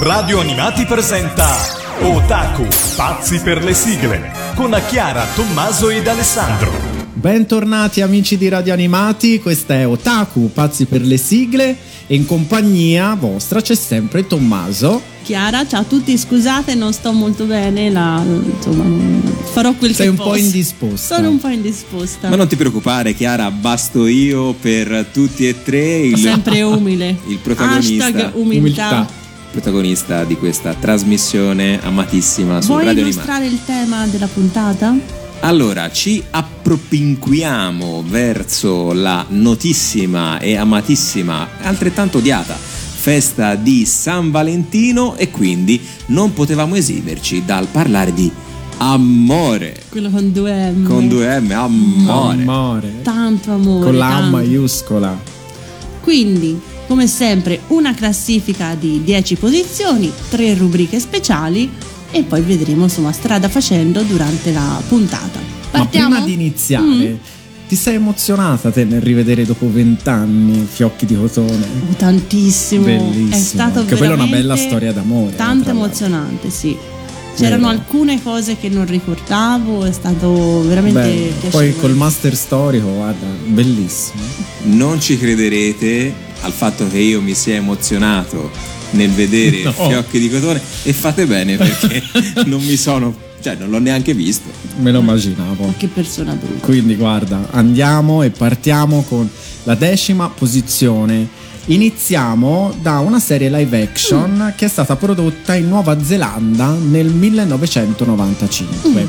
Radio Animati presenta Otaku, pazzi per le sigle, con Chiara, Tommaso ed Alessandro. Bentornati amici di Radio Animati, questa è Otaku, pazzi per le sigle e in compagnia vostra c'è sempre Tommaso. Chiara, ciao a tutti, scusate, non sto molto bene, la, insomma, farò quel Sei che un posso. po' indisposta. Sono un po' indisposta. Ma non ti preoccupare, Chiara, basto io per tutti e tre il, Sempre umile. il protagonista. Hashtag umiltà. Umiltà. Protagonista di questa trasmissione amatissima su Vuoi Radio illustrare Animati. il tema della puntata? Allora, ci appropinquiamo verso la notissima e amatissima, altrettanto odiata, festa di San Valentino e quindi non potevamo esimerci dal parlare di amore. Quello con due M. Con due M, amore. Amore. Tanto amore. Con la A tanto. maiuscola. Quindi, come sempre, una classifica di 10 posizioni, 3 rubriche speciali e poi vedremo insomma strada facendo durante la puntata. Partiamo? Ma prima di iniziare, Mm. ti sei emozionata te nel rivedere dopo vent'anni Fiocchi di Cotone? Oh, tantissimo. Bellissimo. È stato Che quella è una bella storia d'amore, Tanto tra l'altro. emozionante, sì. C'erano Vero. alcune cose che non ricordavo, è stato veramente Beh, piacevole. poi col master storico, guarda, bellissimo. Non ci crederete al fatto che io mi sia emozionato nel vedere No. Fiocchi di Cotone e fate bene perché non mi sono, cioè non l'ho neanche visto. Me lo immaginavo. Che persona brutta. Quindi guarda, andiamo e partiamo con la decima posizione. Iniziamo da una serie live action che è stata prodotta in Nuova Zelanda nel 1995.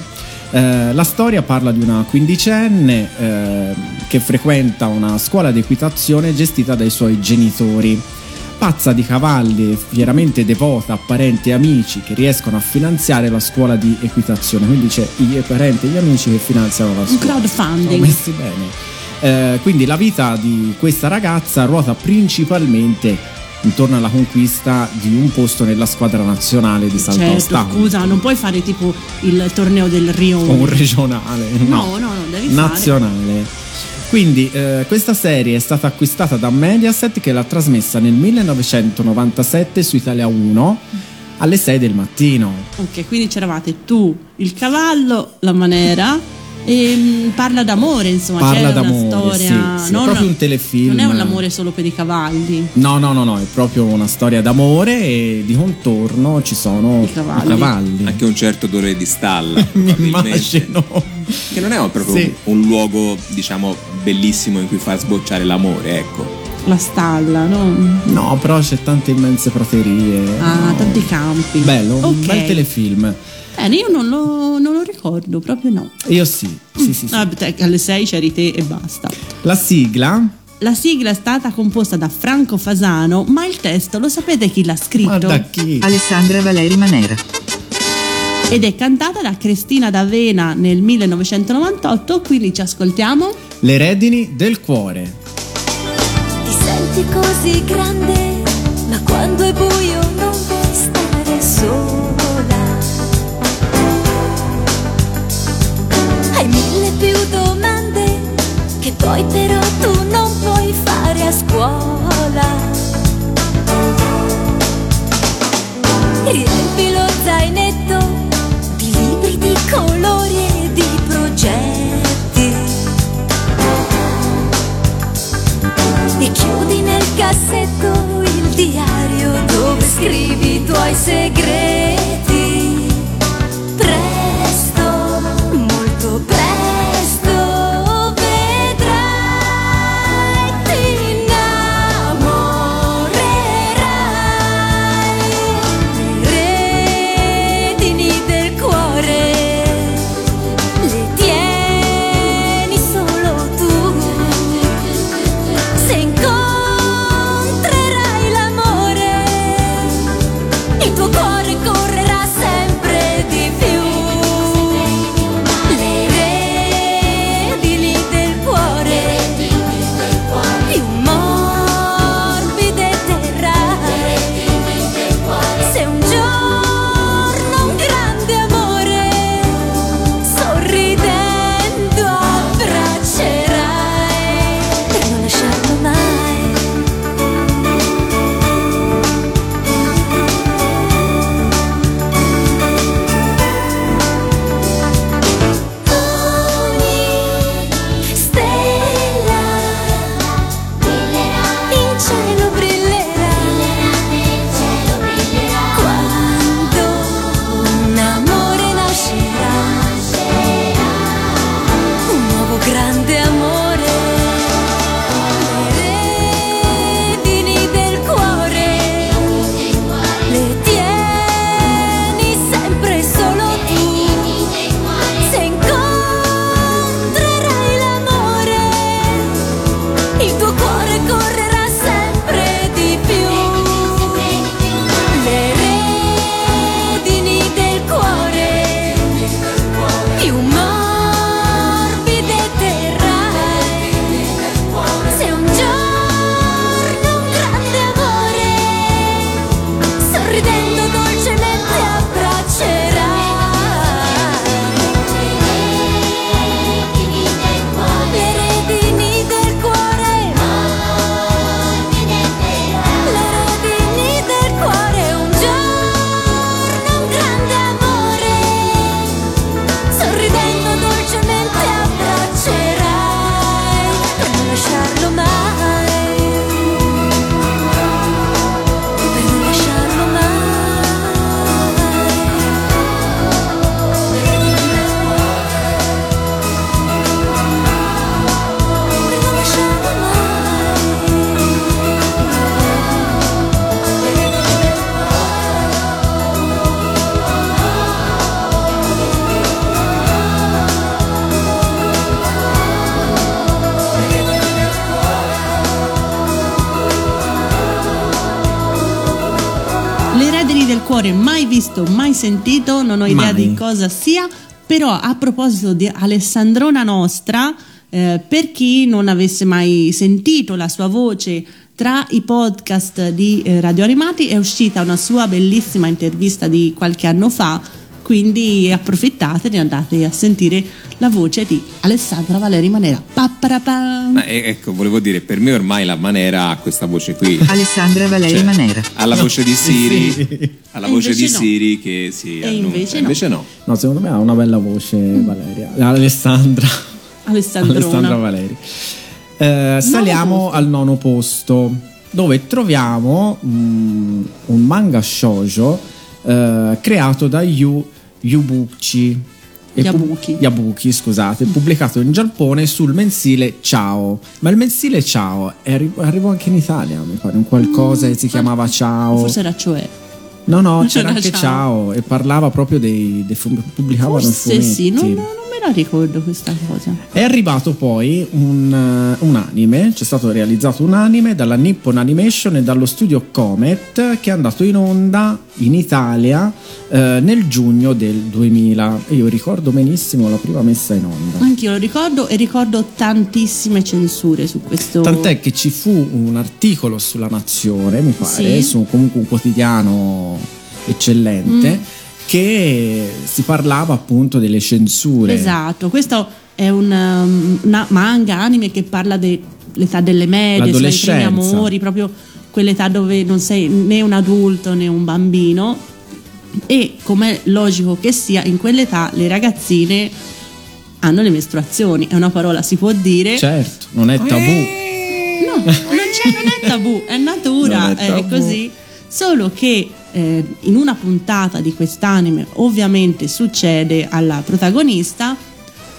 Eh, la storia parla di una quindicenne eh, che frequenta una scuola di equitazione gestita dai suoi genitori. Pazza di cavalli fieramente devota a parenti e amici che riescono a finanziare la scuola di equitazione. Quindi c'è i parenti e gli amici che finanziano la Un scuola. Sono crowdfunding. messi bene. Eh, quindi la vita di questa ragazza ruota principalmente intorno alla conquista di un posto nella squadra nazionale di salto Certo, ostacoli. scusa, non puoi fare tipo il torneo del Rio. o un regionale, No, no, no, devi fare. nazionale. Quindi eh, questa serie è stata acquistata da Mediaset che l'ha trasmessa nel 1997 su Italia 1 alle 6 del mattino. Ok, quindi c'eravate tu, il cavallo, la manera e mm, parla d'amore, insomma, Parla c'è una d'amore, storia, sì, sì, è non, proprio un telefilm. Non è un amore solo per i cavalli. No, no, no, no, è proprio una storia d'amore e di contorno ci sono I cavalli. cavalli. Anche un certo odore di stalla, Mi probabilmente. immagino. Che non è proprio Sì. un, un luogo, diciamo, bellissimo in cui far sbocciare l'amore, ecco. La stalla, no? No, però c'è tante immense praterie. Ah, no. tanti campi. Bello, un Ok. bel telefilm. Bene, io non lo, non lo ricordo, proprio no. Io sì, sì, sì. sì. Ah, te- alle 6 c'eri te e basta. La sigla, La sigla è stata composta da Franco Fasano, ma il testo lo sapete chi l'ha scritto? ma da chi? Alessandra Valeri Manera. Ed è cantata da Cristina D'Avena nel 1998, quindi ci ascoltiamo. Le redini del cuore. Ti senti così grande, ma quando è buio non vuoi stare sola. Poi però tu non puoi fare a scuola. Riempi lo zainetto di libri di colori e di progetti. e chiudi nel cassetto il diario dove scrivi i tuoi segreti. Sentito, non ho idea Mai. di cosa sia, però a proposito di Alessandrona Nostra, eh, per chi non avesse mai sentito la sua voce tra i podcast di eh, Radio Animati è uscita una sua bellissima intervista di qualche anno fa, quindi approfittate e andate a sentire la voce di Alessandra Valeri Manera. Ma, eh, ecco, volevo dire, per me ormai la Manera ha questa voce qui. Alessandra Valeri Cioè, Manera. Ha la voce di Siri, ha la E voce di no. Siri che si E annuncia. invece no. Invece no. No, secondo me ha una bella voce Valeria. Alessandra. Alessandrona. Alessandra Valeri. Eh, saliamo al nono posto dove troviamo mm, un manga shoujo eh, creato da Yu Yubuchi. e pub- Yabuki. Yabuki, scusate, pubblicato in Giappone sul mensile Ciao. Ma il mensile Ciao arri- arrivò anche in Italia, mi pare, un qualcosa che si chiamava Ciao. Forse era cioè. No, no, c'era C'era anche Ciao. Ciao. e parlava proprio dei, dei fu- pubblicavano Forse fumetti. sì, non, non me la ricordo questa cosa. È arrivato poi un, eh, un anime, c'è stato realizzato un anime dalla Nippon Animation e dallo studio Comet che è andato in onda in Italia eh, nel giugno del 2000 e io ricordo benissimo la prima messa in onda. Anch'io lo ricordo e ricordo tantissime censure su questo. Tant'è che ci fu un articolo sulla Nazione, mi pare, Sì. su comunque un quotidiano eccellente, Mm. Che si parlava appunto delle censure. Esatto, questo è un um, una manga anime che parla dell'età delle medie, suoi primi amori, proprio quell'età dove non sei né un adulto né un bambino. E come logico che sia, in quell'età le ragazzine hanno le mestruazioni. È una parola, si può dire. Certo, non è tabù. No, non, c'è, non è tabù, è natura, è è, tabù. così. Solo che eh, in una puntata di quest'anime ovviamente succede alla protagonista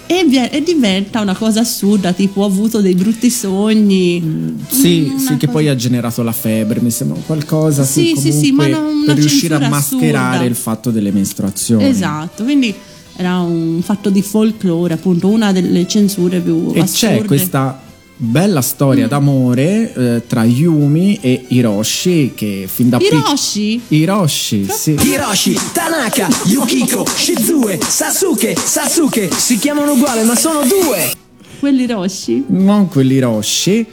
e, vie- e diventa una cosa assurda, tipo ho avuto dei brutti sogni. Sì, Una sì, che cosa- poi ha generato la febbre, mi sembra qualcosa Sì, sì, sì, ma non- per riuscire a mascherare assurda. il fatto delle mestruazioni. Esatto, quindi era un fatto di folklore, appunto, una delle censure più E assurde. c'è questa bella storia d'amore eh, tra Yumi e Hiroshi che fin da pic- Hiroshi? Hiroshi, sì. Hiroshi, Tanaka, Yukiko, Shizue, Sasuke, Sasuke si chiamano uguali ma sono due Quelli Hiroshi? non quell'Hiroshi,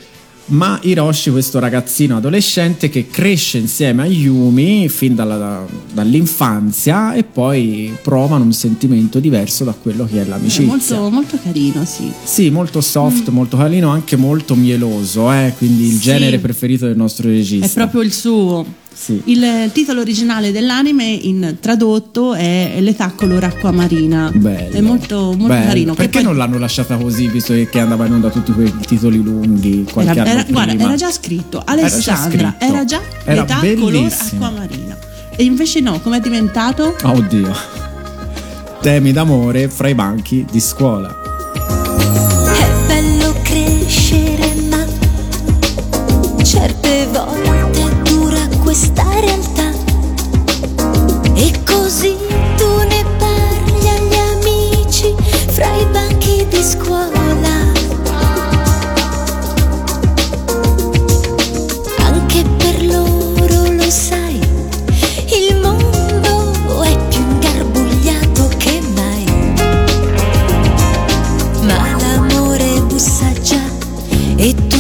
ma Hiroshi, questo ragazzino adolescente che cresce insieme a Yumi fin dalla- dall'infanzia e poi provano un sentimento diverso da quello che è È l'amicizia. molto, molto carino, sì. Sì, molto soft, molto carino, anche molto mieloso, eh, quindi il Mm. Sì. genere preferito del nostro regista. È proprio il suo. Sì. Il titolo originale dell'anime in tradotto è L'età color acquamarina. Bello. È molto, molto Bello. carino. Perché poi non l'hanno lasciata così, visto che andava in onda tutti quei titoli lunghi era, era- guarda, era già scritto. Era già Alessandra scritto. era già Era l'età color bellissimo. acquamarina. E invece no, com'è diventato? Oh, Oddio. Temi d'amore fra i banchi di scuola. Et tout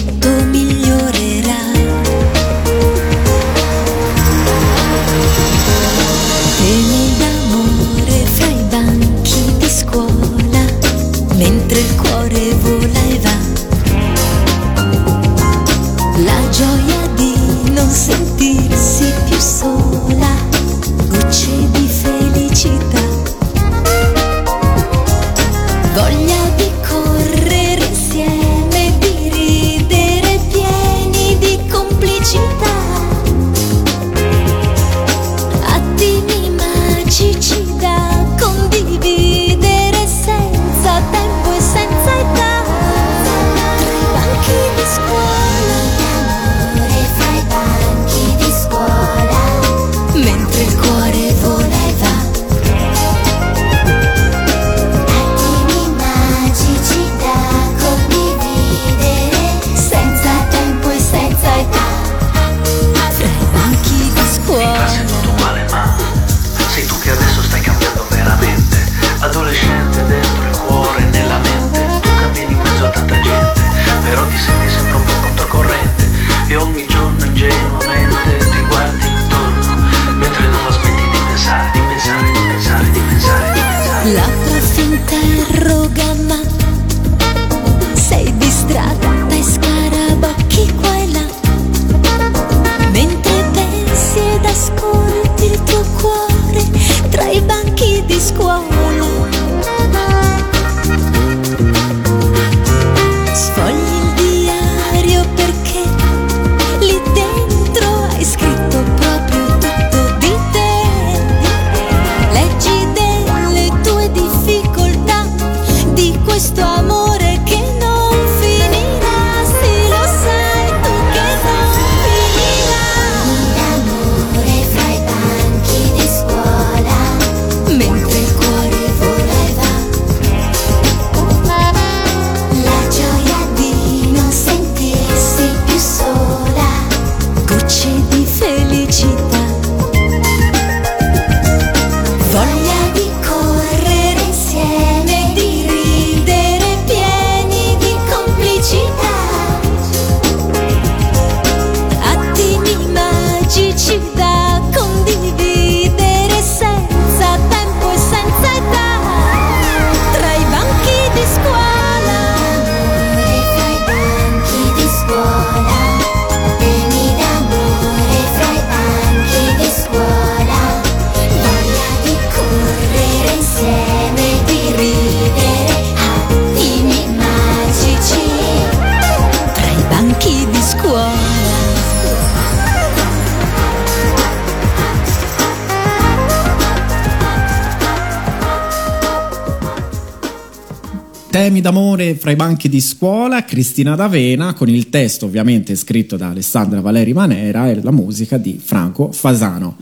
Temi d'amore fra i banchi di scuola, Cristina D'Avena, con il testo ovviamente scritto da Alessandra Valeri Manera e la musica di Franco Fasano.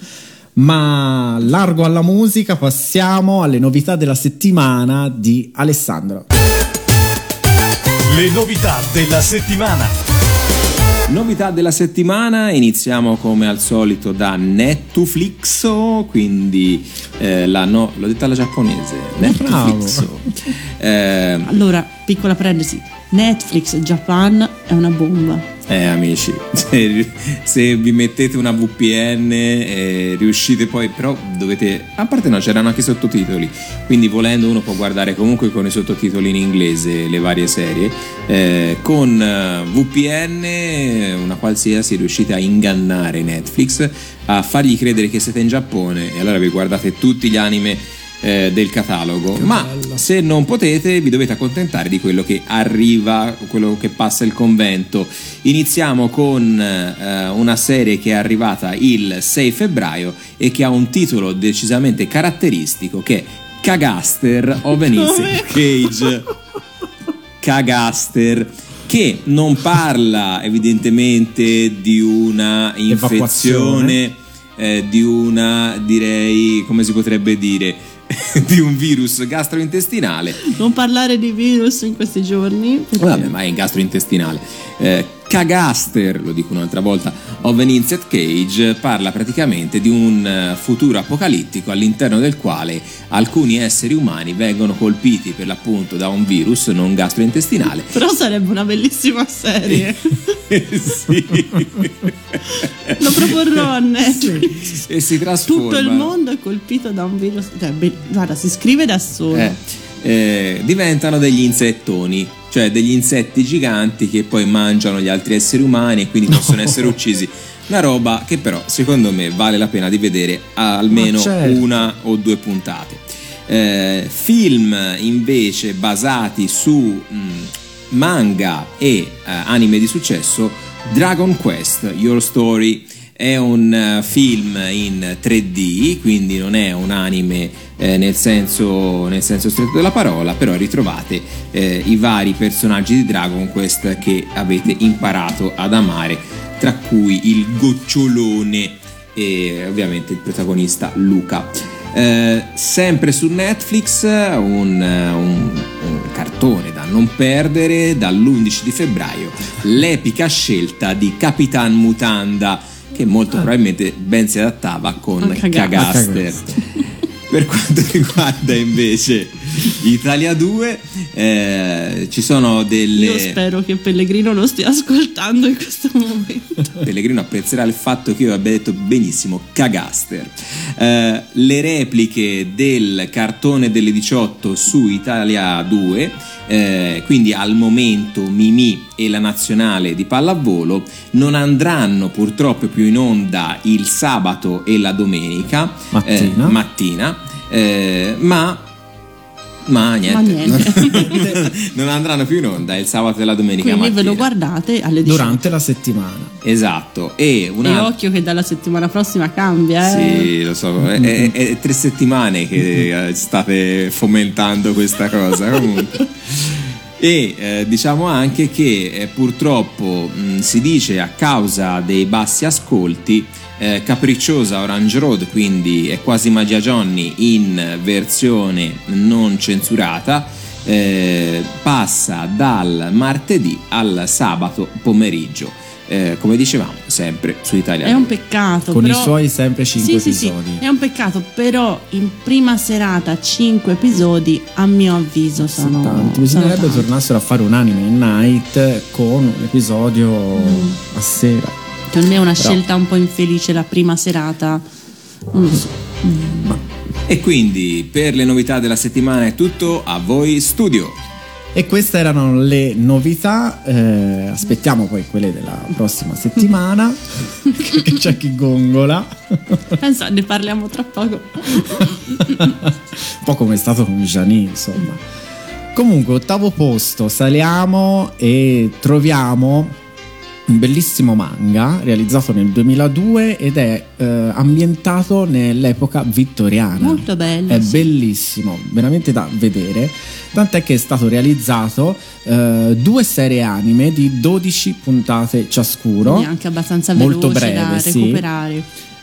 Ma largo alla musica, passiamo alle novità della settimana di Alessandro. Le novità della settimana. Novità della settimana, iniziamo come al solito da Netflix, quindi eh, la no, l'ho detta alla giapponese, Netflix. Eh, Allora, piccola parentesi, Netflix Japan è una bomba. Eh amici, se, se vi mettete una VPN eh, riuscite poi, però dovete, a parte no, c'erano anche i sottotitoli, quindi volendo uno può guardare comunque con i sottotitoli in inglese le varie serie, eh, con eh, VPN, una qualsiasi, riuscite a ingannare Netflix, a fargli credere che siete in Giappone e allora vi guardate tutti gli anime eh, del catalogo. Ma se non potete, vi dovete accontentare di quello che arriva, quello che passa il convento. Iniziamo con eh, una serie che è arrivata il 6 febbraio e che ha un titolo decisamente caratteristico che è Cagaster an Insect Cage. Cagaster che non parla evidentemente di una infezione eh, di una direi come si potrebbe dire di un virus gastrointestinale Non parlare di virus in questi giorni. perché- Vabbè, ma è gastrointestinale. Eh, Cagaster, lo dico un'altra volta, of an Insect Cage parla praticamente di un eh, futuro apocalittico all'interno del quale alcuni esseri umani vengono colpiti per l'appunto da un virus non gastrointestinale. Però sarebbe una bellissima serie. sì. Lo proporrò a Netflix. e si trasforma. Tutto il mondo è colpito da un virus. Cioè, guarda, si scrive da solo. Eh, eh, diventano degli insettoni, cioè degli insetti giganti che poi mangiano gli altri esseri umani e quindi possono essere uccisi. Una roba che però secondo me vale la pena di vedere almeno certo. una o due puntate. Eh, film invece basati su mh, manga e eh, anime di successo, Dragon Quest, Your Story è un eh, film in 3D, quindi non è un anime eh, nel, senso, nel senso stretto della parola, però ritrovate eh, i vari personaggi di Dragon Quest che avete imparato ad amare, tra cui il gocciolone e ovviamente il protagonista Luca. Eh, sempre su Netflix un, eh, un- un cartone da non perdere dall'11 di febbraio, l'epica scelta di Capitan Mutanda che molto probabilmente ben si adattava con Con Caga- Cagaster. Per quanto riguarda invece Italia 2 eh, ci sono delle Io spero che Pellegrino lo stia ascoltando in questo momento. Pellegrino apprezzerà il fatto che io abbia detto benissimo cagaster. Eh, le repliche del cartone delle 18 su Italia 2, eh, quindi al momento Mimì e la nazionale di pallavolo, non andranno purtroppo più in onda il sabato e la domenica Mattina. eh, mattina, eh, ma ma niente, Ma niente. non andranno più in onda il sabato e la domenica Quindi ve mattina. lo guardate alle 18. Durante la settimana. Esatto, e E una occhio che dalla settimana prossima cambia, eh. Sì, lo so, è, è- è tre settimane che eh, state fomentando questa cosa comunque. E eh, diciamo anche che eh, purtroppo mh, si dice a causa dei bassi ascolti, eh, Capricciosa Orange Road, quindi è quasi Magia Johnny in versione non censurata, eh, passa dal martedì al sabato pomeriggio. Eh, come dicevamo, sempre su Italia È 2. un peccato. Con però- i suoi sempre 5 Sì, sì, sì, episodi. è un peccato, però in prima serata 5 episodi a mio avviso sono tanti. sono Bisognerebbe tanti. tornassero a fare un anime in night con un episodio Mm. a sera. Per me è una Però- scelta un po' infelice la prima serata. Non lo so. E quindi per le novità della settimana è tutto, a voi studio. E queste erano le novità. eh, aspettiamo poi quelle della prossima settimana. che c'è chi gongola. Pensa, ne parliamo tra poco. un po' come è stato con Gianni, insomma. Comunque, ottavo posto, saliamo e troviamo un bellissimo manga realizzato nel 2002 ed è eh, ambientato nell'epoca vittoriana. Molto bello, È sì. bellissimo, veramente da vedere. Tant'è che è stato realizzato eh, due serie anime di 12 puntate ciascuno. Quindi anche abbastanza Molto veloce breve, da sì.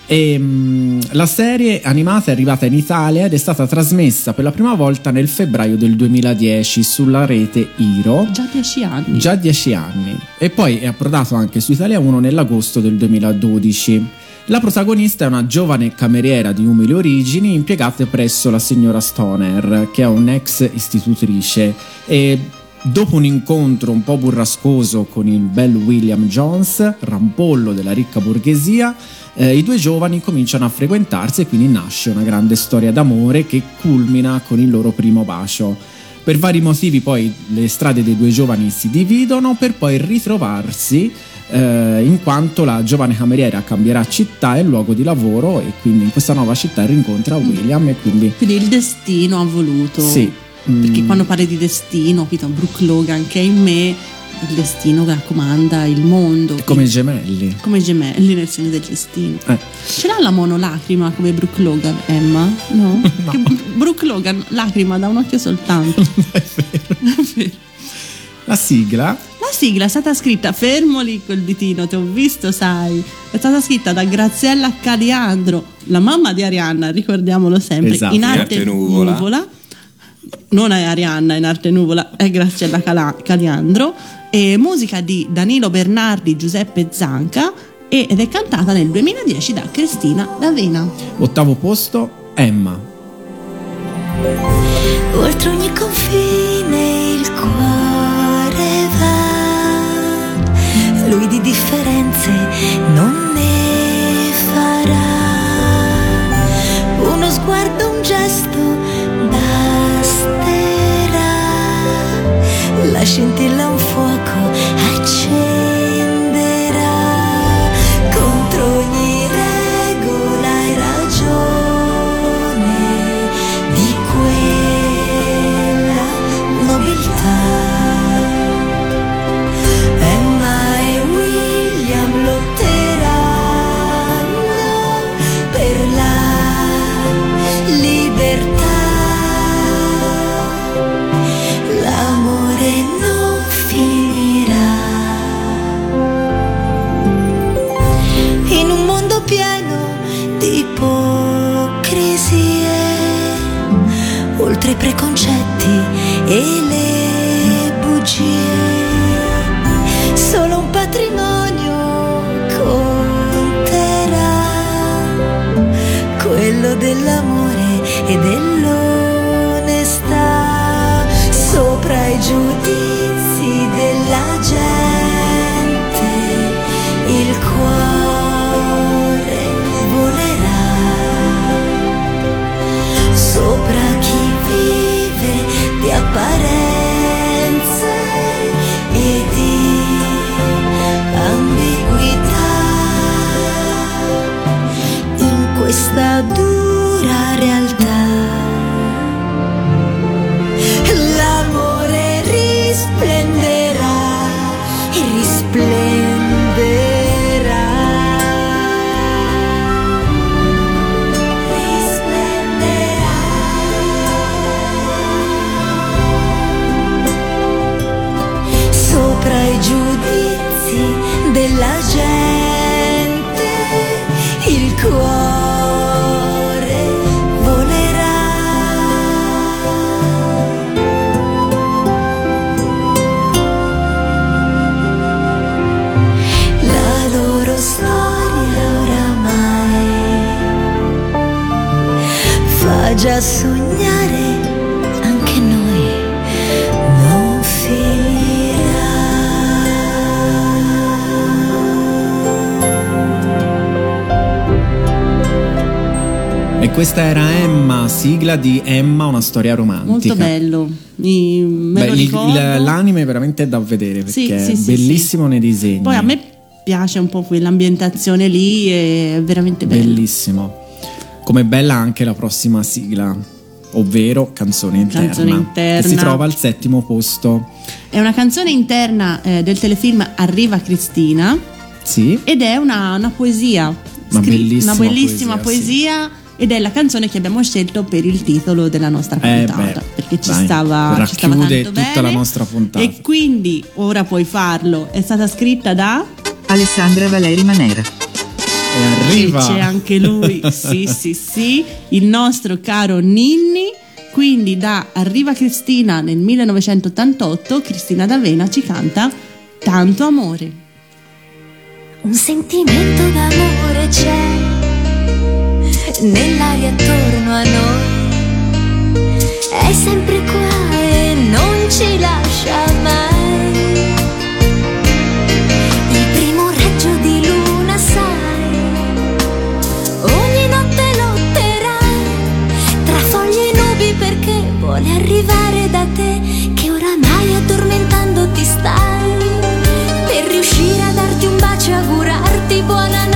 E, mm, la serie animata è arrivata in Italia ed è stata trasmessa per la prima volta nel febbraio del 2010 sulla rete Iro. Già 10 anni. Già 10 anni. E poi è approdato anche su Italia 1 nell'agosto del 2012. La protagonista è una giovane cameriera di umili origini impiegata presso la signora Stoner, che è un'ex istitutrice, e dopo un incontro un po' burrascoso con il bel William Jones, rampollo della ricca borghesia, eh, i due giovani cominciano a frequentarsi e quindi nasce una grande storia d'amore che culmina con il loro primo bacio. Per vari motivi poi le strade dei due giovani si dividono per poi ritrovarsi eh, in quanto la giovane cameriera cambierà città e luogo di lavoro e quindi in questa nuova città rincontra William e quindi Quindi il destino ha voluto. sì. Perché mm, quando parli di destino, capito? Brooke Logan che è in me, il destino che comanda il mondo. come i gemelli. come i gemelli nel segno del destino. Eh, Ce l'ha la monolacrima come Brooke Logan, Emma? No? Che Brooke Logan lacrima da un occhio soltanto. è vero. È vero. La sigla La sigla è stata scritta, fermo lì col ditino, ti ho visto, sai. È stata scritta da Graziella Caliandro, la mamma di Arianna, ricordiamolo sempre, Esatto. in arte nuvola. nuvola. Non è Arianna in arte nuvola, è Graziella Cala- Caliandro. E musica di Danilo Bernardi, Giuseppe Zanca e- ed è cantata nel 2010 da Cristina D'Avena. ottavo posto Emma. Oltre ogni confine il cuore va, lui di differenze non ne farà. Uno sguardo, un gesto la scintilla un fuego hache i preconcetti e le bugie, solo un patrimonio conterà, quello dell'amore e dell'onestà. do questa era Emma, sigla di Emma, una storia romantica. Molto bello. Me Beh, il- l'anime è veramente da vedere Sì, perché sì, è sì, bellissimo nei disegni. Poi a me piace un po' quell'ambientazione lì, è veramente bello. Bellissimo. Come bella anche la prossima sigla, ovvero Canzone Interna. Canzone Interna. Che si trova al settimo posto. È una canzone interna eh, del telefilm Arriva Cristina Sì. ed è una, una poesia. Una bellissima una bellissima poesia, poesia. Ed è la canzone che abbiamo scelto per il titolo della nostra Eh, puntata. beh, perché ci dai, stava, ci stava racchiude tanto tutta bene. la nostra puntata. E quindi ora puoi farlo. È stata scritta da. Alessandra Valeri Manera. E arriva. E c'è anche lui. sì, sì, sì. Il nostro caro Ninni. Quindi da Arriva Cristina nel 1988, Cristina D'Avena ci canta Tanto amore. Un sentimento d'amore c'è nell'aria attorno a noi. È sempre qua e non ci lascia mai. Il primo raggio di luna, sai, ogni notte lotterà tra foglie e nubi perché vuole arrivare da te che oramai addormentandoti stai per riuscire a darti un bacio e augurarti buonanotte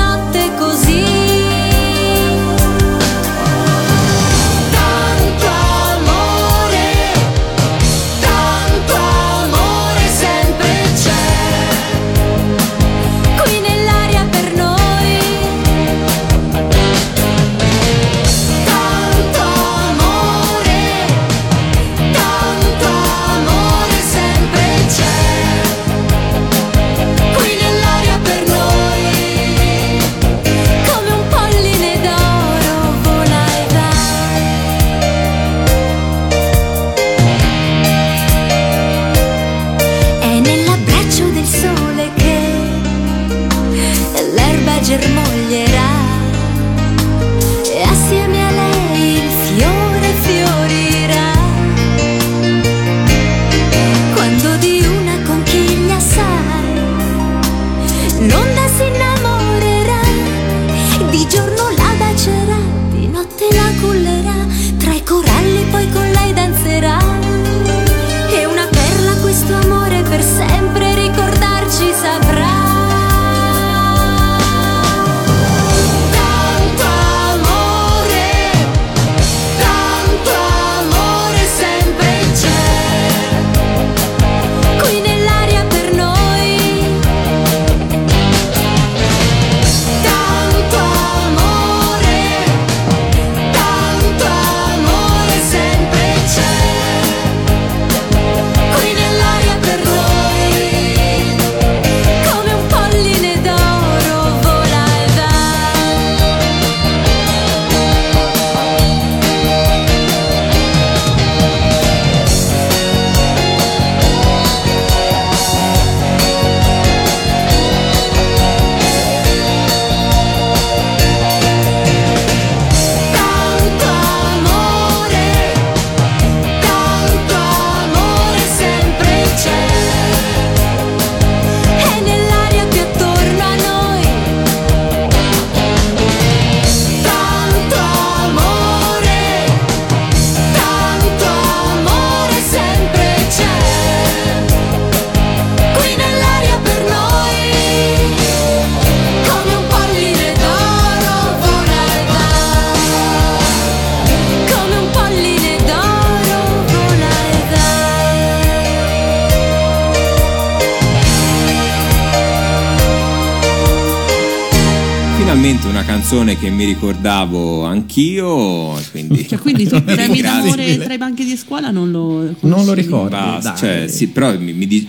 canzone che mi ricordavo anch'io, quindi... Cioè, quindi tu premi d'amore tra i banchi di scuola non lo Non lo. Basta, dai. cioè, sì, però mi, mi di-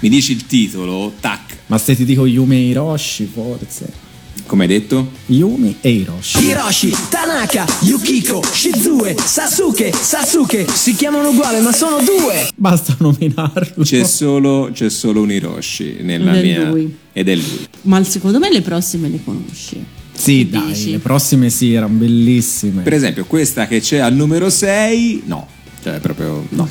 mi dici il titolo, tac, Ma se ti dico Yumi e Hiroshi, forse. come hai detto? Yumi e Hiroshi. Hiroshi, Tanaka, Yukiko, Shizue, Sasuke, Sasuke Si chiamano uguale ma sono due Basta nominarlo. C'è solo, c'è solo un Hiroshi nella Ed mia... lui. Ed è lui. Ma secondo me le prossime le conosci. Sì, Che dai, dici? le prossime sì, erano bellissime. Per esempio, questa che c'è al numero 6, no. Cioè, proprio... No.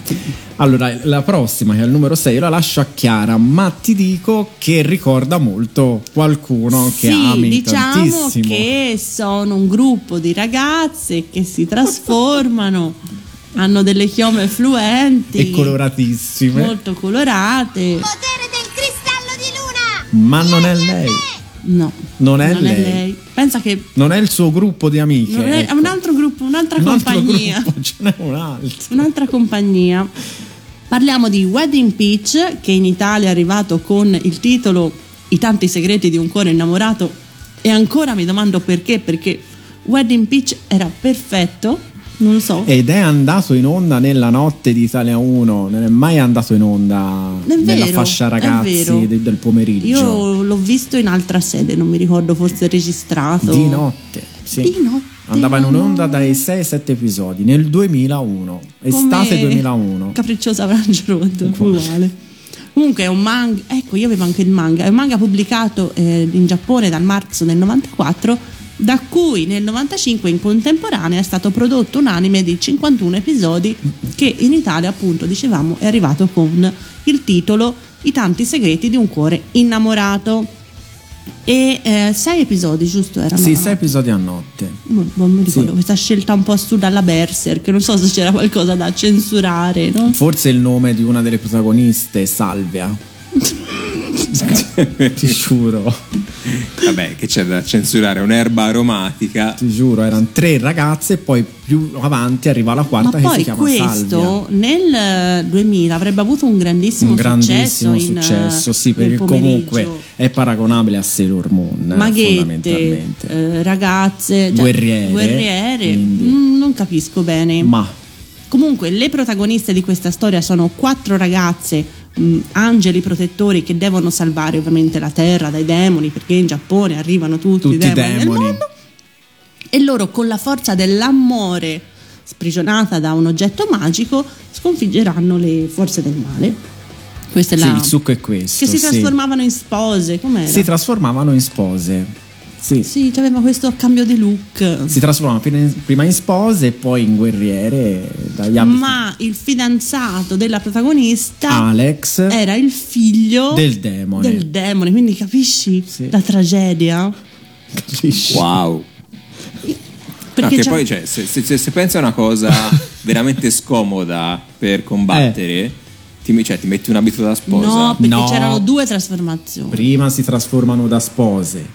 Allora, la prossima, che è il numero 6, la lascio a Chiara, ma ti dico che ricorda molto qualcuno che sì, ami diciamo tantissimo. che sono un gruppo di ragazze che si trasformano, hanno delle chiome fluenti, E coloratissime. molto colorate. Potere del cristallo di luna! Ma non è lei. No, Non è lei. Pensa che Non è il suo gruppo di amiche. non è, è ecco. un altro gruppo, un'altra Un altro compagnia. gruppo, ce n'è un altro. Un'altra compagnia. Parliamo di Wedding Peach, che in Italia è arrivato con il titolo I tanti segreti di un cuore innamorato. E ancora mi domando perché, perché Wedding Peach era perfetto, non so. Ed è andato in onda nella notte di Italia 1, non è mai andato in onda È nella vero, fascia ragazzi vero. de- del pomeriggio. Io l'ho visto in altra sede, non mi ricordo, forse registrato. Di notte. Sì. Di notte, Andava in onda dai 6-7 episodi nel 2001, estate Come 2001. Capricciosa Orange Road, uguale. Comunque è un manga, ecco io avevo anche il manga, è un manga pubblicato eh, in Giappone dal marzo del 94, da cui nel 95 in contemporanea è stato prodotto un anime di 51 episodi che in Italia appunto dicevamo è arrivato con il titolo I tanti segreti di un cuore innamorato. E eh, sei episodi, giusto? Erano? Sì, 6 episodi a notte. Non, non mi ricordo Sì. questa scelta un po' assurda alla Berserk, non so se c'era qualcosa da censurare, no? Forse il nome di una delle protagoniste, Salvia. ti giuro, Vabbè, che c'è da censurare? Un'erba aromatica. ti giuro, erano tre ragazze e poi più avanti arriva la Ma quarta che si poi chiama questo Salvia. nel eh, 2000 avrebbe avuto un grandissimo, Un grandissimo successo, in, eh, successo, sì, nel perché comunque è paragonabile a Sailor Moon, eh, Maghette, fondamentalmente. eh, ragazze, cioè, Guerriere, guerriere, mm, non capisco bene. Ma Comunque, le protagoniste di questa storia sono quattro ragazze, mh, angeli protettori che devono salvare ovviamente la terra dai demoni, perché in Giappone arrivano tutti, tutti i demoni, demoni. mondo. E loro, con la forza dell'amore, sprigionata da un oggetto magico, sconfiggeranno le forze del male. Questo è Sì, la... il succo è questo. Che si sì. trasformavano in spose, com'era? Si trasformavano in spose. Sì. sì, aveva questo cambio di look. Si trasformavano prima in- spose e poi in guerriere dagli abiti. Ma il fidanzato della protagonista Alex era il figlio del demone. del demone, quindi capisci Sì. la tragedia? Capisci? Wow. Perché Perché poi, cioè, se, se- se pensi a una cosa veramente scomoda per combattere, ti, cioè, ti metti un abito da sposa. no, perché No. c'erano due trasformazioni. Prima si trasformano da spose,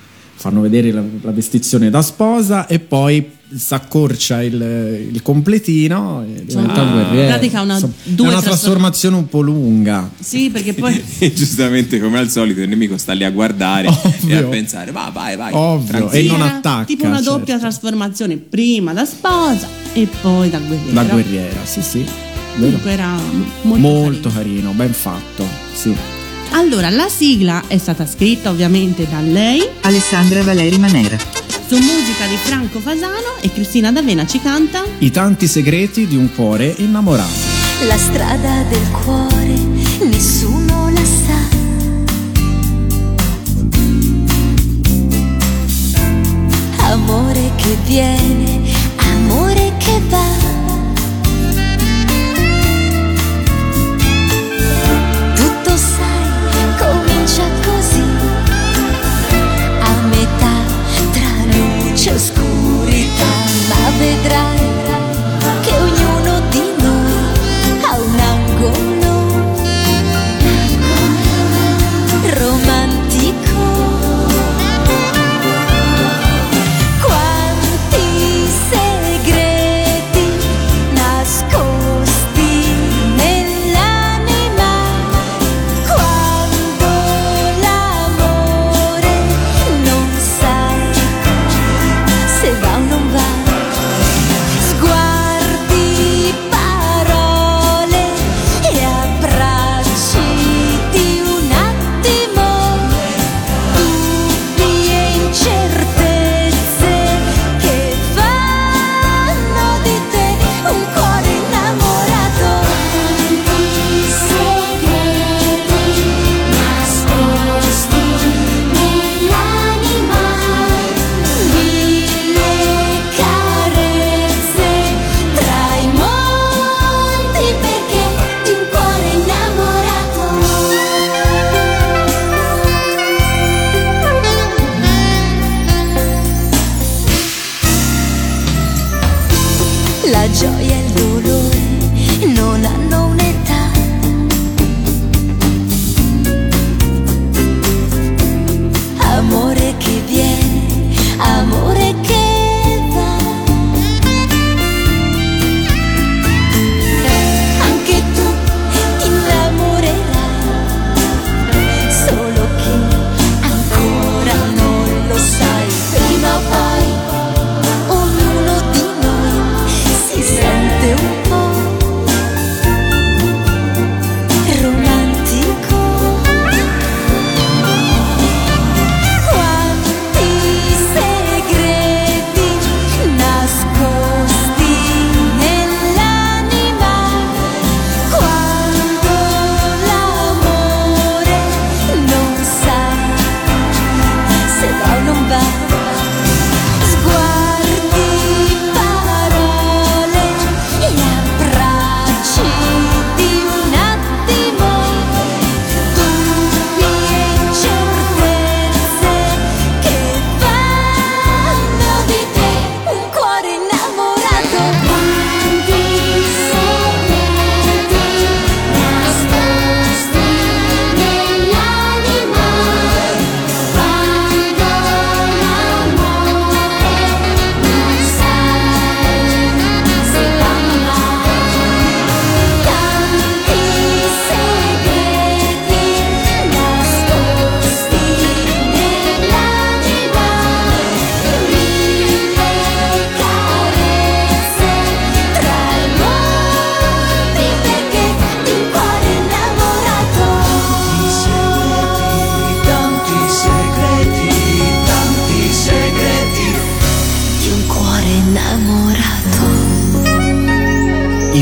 fanno vedere la, la vestizione da sposa e poi si accorcia il, il completino e diventa un Ah. guerriero. In pratica una- Insomma, due è una trasform- trasformazione un po' lunga. Sì, perché poi E giustamente, come al solito, il nemico sta lì a guardare Ovvio. e a pensare: va, vai, vai. Ovvio. tranquillo." E non attacca, Tipo una doppia certo. trasformazione, prima da sposa e poi da guerriera. La guerriera, sì, sì. Vero. Comunque era molto, Molto carino. carino, ben fatto. Sì. Allora, la sigla è stata scritta ovviamente da lei Alessandra Valeri Manera. su musica di Franco Fasano e Cristina D'Avena ci canta I tanti segreti di un cuore innamorato. La strada del cuore nessuno la sa. Amore che viene, amore che va. Ma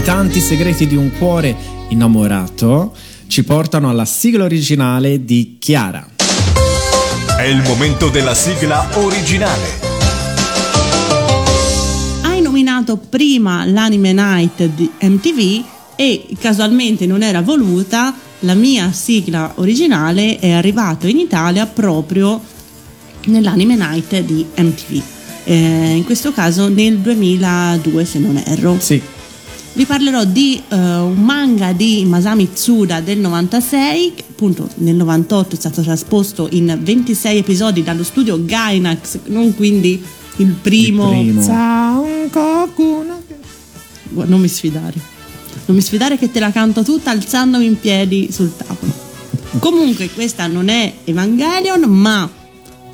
I tanti segreti di un cuore innamorato ci portano alla sigla originale di Chiara. È il momento della sigla originale. Hai nominato prima l'Anime Night di MTV e casualmente non era voluta, la mia sigla originale è arrivata in Italia proprio nell'Anime Night di MTV. Eh, in questo caso nel 2002 se non erro. Sì, Vi parlerò di eh, un manga di Masami Tsuda del 96, che appunto nel 98 è stato trasposto in 26 episodi dallo studio Gainax, non quindi il primo. il primo. Non mi sfidare. Non mi sfidare che te la canto tutta alzandomi in piedi sul tavolo. Comunque questa non è Evangelion, ma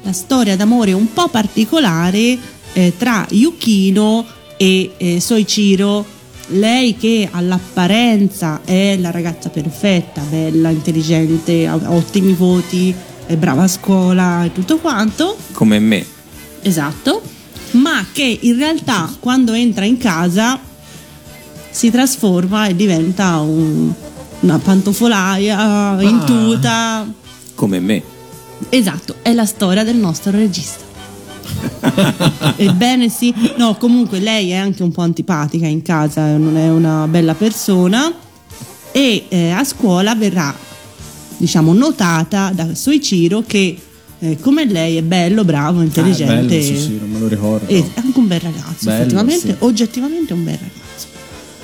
la storia d'amore un po' particolare eh, tra Yukino e eh, Soichiro. Lei che all'apparenza è la ragazza perfetta, bella, intelligente, ha ottimi voti, è brava a scuola e tutto quanto. Come me. Esatto, ma che in realtà quando entra in casa si trasforma e diventa un- una pantofolaia in tuta. Come me. Esatto, è la storia del nostro regista. Ebbene sì, no, comunque lei è anche un po' antipatica in casa, non è una bella persona e eh, a scuola verrà, diciamo, notata da Soichiro che eh, come lei è bello, bravo, intelligente. Ah, bello, sì, sì, non me lo ricordo. E è anche un bel ragazzo, Bello, effettivamente, sì. oggettivamente un bel ragazzo.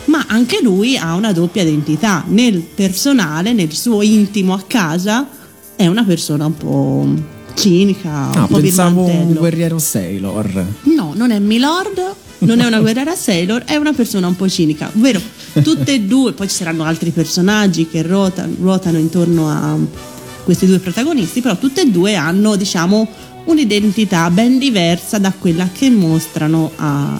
Ma anche lui ha una doppia identità. Nel personale, nel suo intimo a casa, è una persona un po' cinica, un Ah, po' pensavo un guerriero Sailor. No, non è Milord, non è una guerriera Sailor, è una persona un po' cinica, ovvero tutte e due, poi ci saranno altri personaggi che ruotano, ruotano intorno a questi due protagonisti, però tutte e due hanno, diciamo, un'identità ben diversa da quella che mostrano a-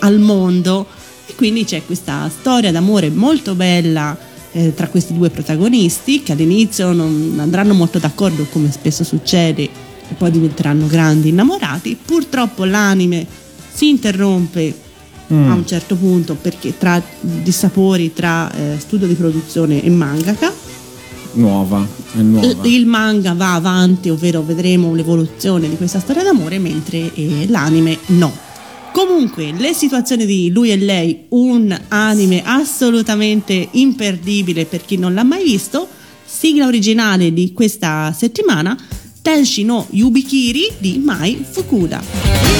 al mondo. E quindi c'è questa storia d'amore molto bella eh, tra questi due protagonisti che all'inizio non andranno molto d'accordo come spesso succede e poi diventeranno grandi innamorati. Purtroppo l'anime si interrompe a un certo punto perché tra dissapori tra eh, studio di produzione e mangaka Nuova, è nuova. il il manga va avanti, ovvero vedremo l'evoluzione di questa storia d'amore, mentre eh, l'anime no. Comunque, le situazioni di lui e lei, un anime assolutamente imperdibile per chi non l'ha mai visto. Sigla originale di questa settimana, Tenshi no Yubikiri di Mai Fukuda.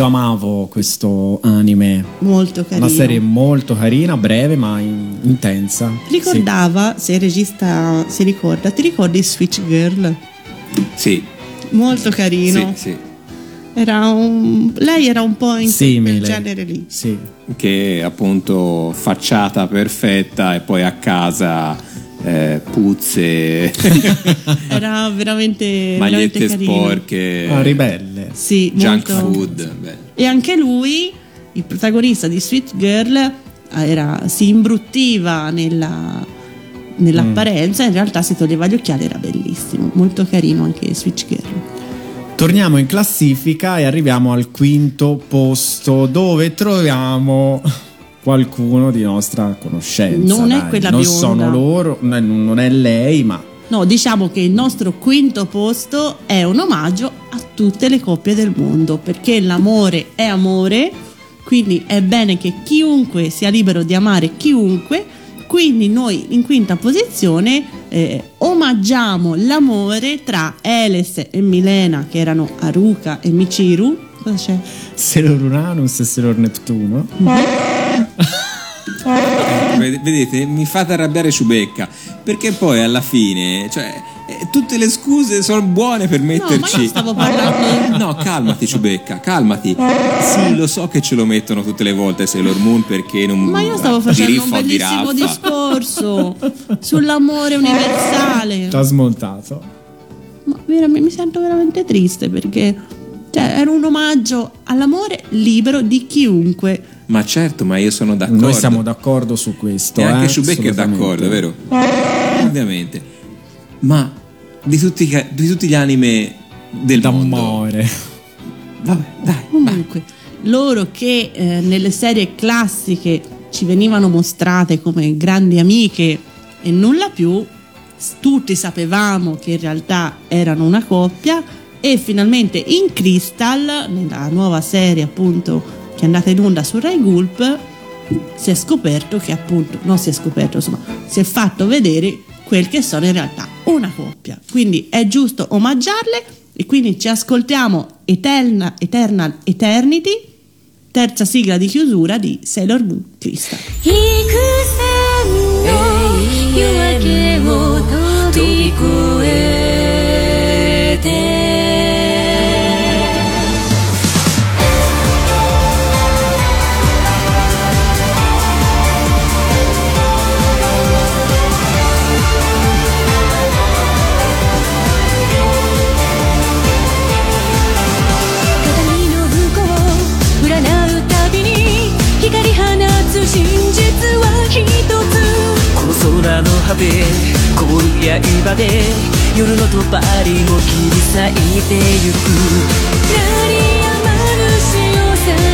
Io amavo questo anime. Molto carino. Una serie molto carina, breve ma in- intensa. Ricordava, se il regista si ricorda, ti ricordi Switch Girl? Sì, Molto carino. sì, sì. Era un- lei era un po' in Sì, simile. quel genere lì. Sì. Che appunto facciata perfetta e poi a casa eh, puzze, Era veramente, magliette veramente sporche, Ah, ribelle. Sì, junk molto- food. E anche lui, il protagonista di Sweet Girl, era- si imbruttiva nella- nell'apparenza, in realtà si toglieva gli occhiali, era bellissimo. Molto carino anche Switch Girl. Torniamo in classifica e arriviamo al quinto posto dove troviamo qualcuno di nostra conoscenza. Non è dai. quella Non bionda. sono loro, non non è lei, ma No, diciamo che il nostro quinto posto è un omaggio a tutte le coppie del mondo, perché l'amore è amore, quindi è bene che chiunque sia libero di amare chiunque, quindi noi in quinta posizione eh, omaggiamo l'amore tra Eles e Milena, che erano Aruka e Michiru. Cosa c'è? Sailor Uranus e Sailor Neptuno. Ved- Vedete, mi fate arrabbiare Ciubecca perché poi alla fine, cioè, eh, tutte le scuse sono buone per metterci. io stavo parlando- No, calmati, Ciubecca, calmati. Sì, lo so che ce lo mettono tutte le volte Sailor Moon perché non. Ma io stavo di facendo un bellissimo discorso sull'amore universale. T'ha smontato. Ma veramente- mi sento veramente triste perché cioè, era un omaggio all'amore libero di chiunque. Ma certo, ma io sono d'accordo. Noi siamo d'accordo su questo. E anche eh, Ciubecca è assolutamente. d'accordo, vero? Ovviamente. Ma di tutti, di tutti gli anime del mondo. D'amore. Vabbè, dai. Comunque, loro che eh, nelle serie classiche ci venivano mostrate come grandi amiche e nulla più, tutti sapevamo che in realtà erano una coppia e finalmente in Crystal, nella nuova serie appunto che è andata in onda su Rai Gulp, si è scoperto che appunto, non si è scoperto, insomma, si è fatto vedere quel che sono in realtà una coppia. Quindi è giusto omaggiarle e quindi ci ascoltiamo Eterna, Eternal Eternity, terza sigla di chiusura di Sailor Moon Crystal. 幾千の夜明けを飛び越え の空の果て凍る刃で夜のとばりも切り裂いてゆく。鳴りやまぬ潮さ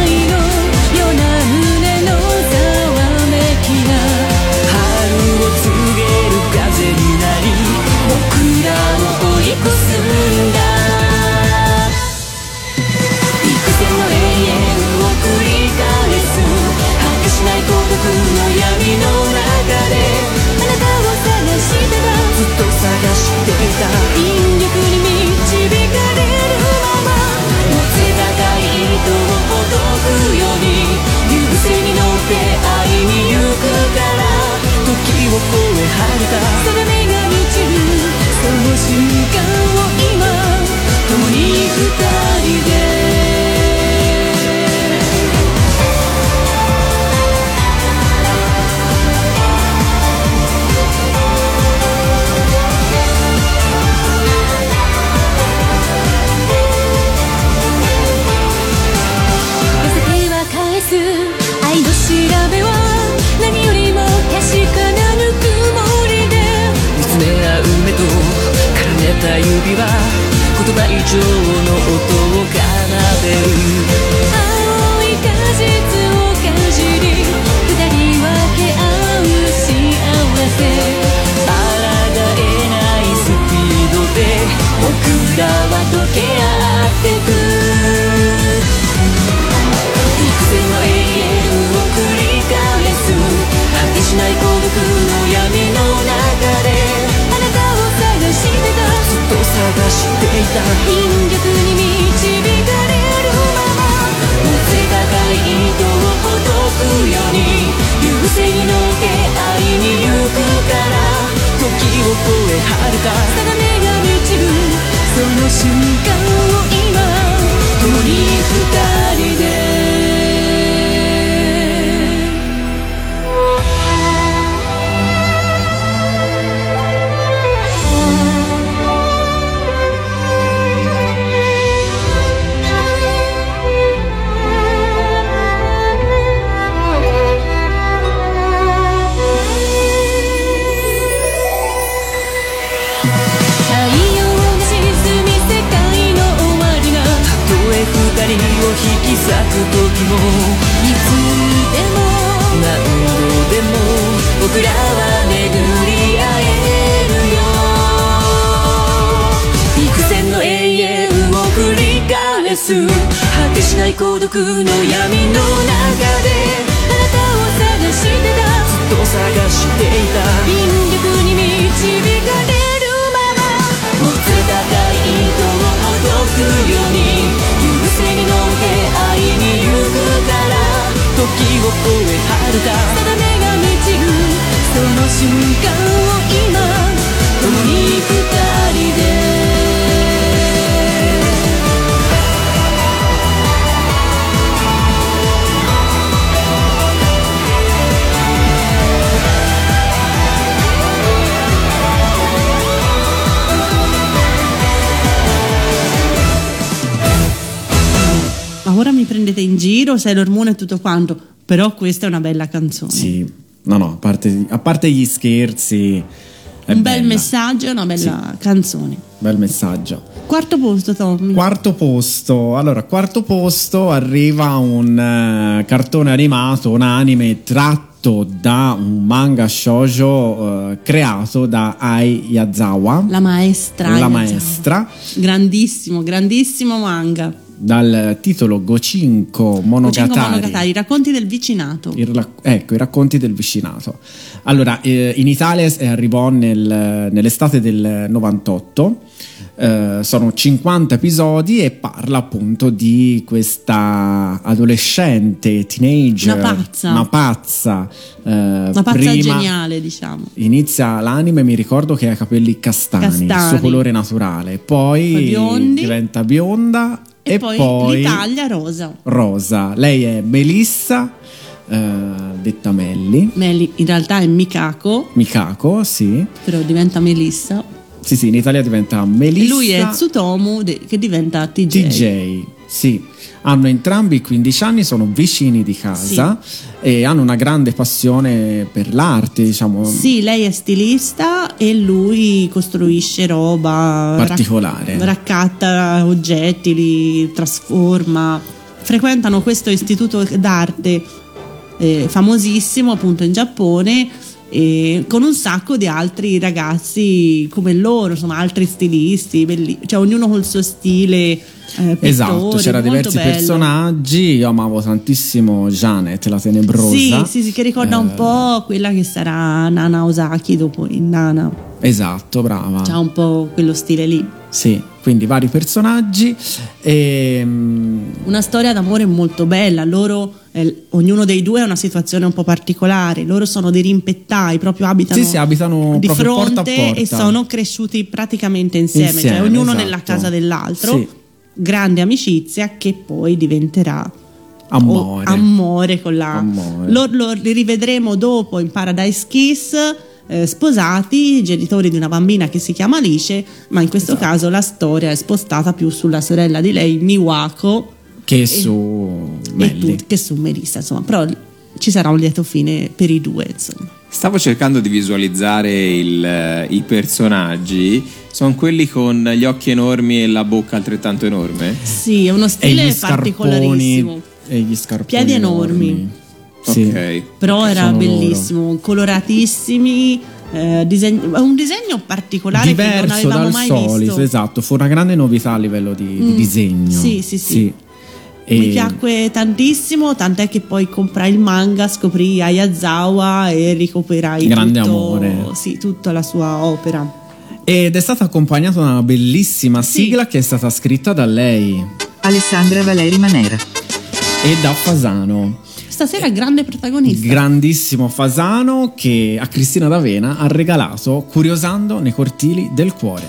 闇の中であなた。を探してたずっと探していた。引力に導かれるまま。もつれ高い糸をほどくように優勢に乗って会いに行くから時を越え遥か定めが満ちる。その瞬間を今共に二人 ora mi prendete in giro, Sailor Moon e tutto quanto, però questa è una bella canzone. Sì, no, no, a parte, a parte gli scherzi. Un bel bella. messaggio e una bella canzone. Bel messaggio. Quarto posto, Tommy. Quarto posto, allora, quarto posto arriva un eh, cartone animato, un anime tratto da un manga shoujo eh, creato da Ai Yazawa, la maestra. la Ayazawa. maestra, Grandissimo, grandissimo manga. Dal titolo Gocinko Monogatari. Monogatari, i racconti del vicinato. Il ecco, i racconti del vicinato. Allora, eh, in Italia eh, arrivò nel- nell'estate del 98. eh, sono 50 episodi e parla appunto di questa adolescente, teenager, Una pazza. una pazza, eh, Una pazza geniale, diciamo. Inizia l'anime, mi ricordo che ha capelli castani, il suo Castani. colore naturale, poi diventa bionda E, e, poi, l'Italia rosa. rosa. Lei è Melissa, eh, detta Melli. Meli in realtà è Mikako, Mikako, sì. però diventa Melissa. Sì, sì, in Italia diventa Melissa. E lui è Tsutomu de- che diventa TJ. TJ, sì. Hanno entrambi 15 anni, sono vicini di casa e hanno una grande passione per l'arte, diciamo, Sì, lei è stilista e lui costruisce roba particolare. rac- raccatta oggetti, li trasforma. Frequentano questo istituto d'arte eh, famosissimo appunto in Giappone e con un sacco di altri ragazzi come loro, insomma, altri stilisti, belli- cioè ognuno col suo stile. eh, Esatto, c'era diversi bello. personaggi. Io amavo tantissimo Janet, la tenebrosa. Sì, sì, sì, che ricorda un Eh, po' quella che sarà Nana Osaki dopo in Nana. Esatto, brava. C'ha un po' quello stile lì. Sì, quindi vari personaggi. E, mm, Una storia d'amore molto bella. Loro, eh, ognuno dei due ha una situazione un po' particolare. Loro sono dei rimpettai, proprio abitano, Sì, sì, abitano di proprio porta a fronte porta. e sono cresciuti praticamente insieme, Insieme, cioè ognuno esatto. nella casa dell'altro. Sì. Grande amicizia che poi diventerà Amore. amore con la Amore. Lo, lo- li rivedremo dopo in Paradise Kiss eh, sposati genitori di una bambina che si chiama Alice ma in questo Esatto. caso la storia è spostata più sulla sorella di lei Miwako che su e Melli. tu, che su Melissa insomma però ci sarà un lieto fine per i due insomma Stavo cercando di visualizzare il, eh, i personaggi. Sono quelli con gli occhi enormi e la bocca altrettanto enorme? sì è uno E stile scarponi. particolarissimo E gli scarponi. Piedi enormi. Sì. Ok. però era Sono loro. bellissimo coloratissimi eh, disegno- un disegno particolare che non Diverso avevamo dal mai solito, visto esatto. Fu una grande novità a livello di, di Mm. disegno. Sì, sì, sì. E- Mi piacque tantissimo, tant'è che poi comprai il manga, scoprì Ayazawa e recuperai Grande tutto, amore. Sì, tutta la sua opera. Ed è stata accompagnata da una bellissima Sì. sigla che è stata scritta da lei Alessandra Valeri Manera. e da Fasano. Stasera grande protagonista. Grandissimo Fasano che a Cristina D'Avena ha regalato Curiosando nei cortili del cuore.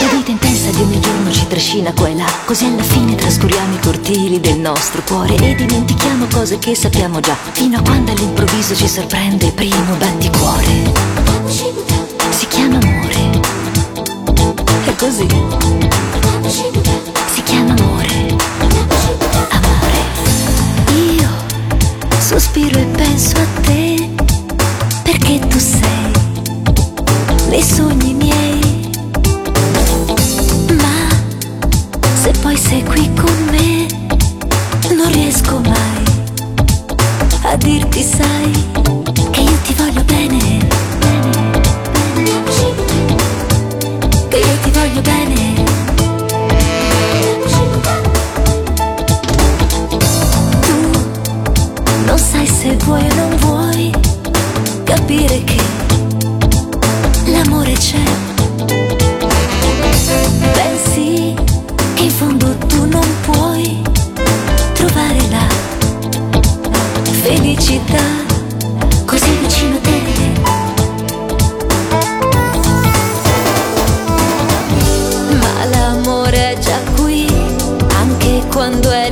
La vita intensa di ogni giorno ci trascina qua e là, così alla fine trascuriamo i cortili del nostro cuore e dimentichiamo cose che sappiamo già, fino a quando all'improvviso ci sorprende il primo batticuore. Si chiama amore. È così. Si chiama amore. Amore. Sospiro e penso a te perché tu sei nei sogni miei. Ma se poi sei qui con me, non riesco mai a dirti sai che io ti voglio bene. capire che l'amore c'è. Pensi che in fondo tu non puoi trovare la felicità così vicino a te. Ma l'amore è già qui, anche quando è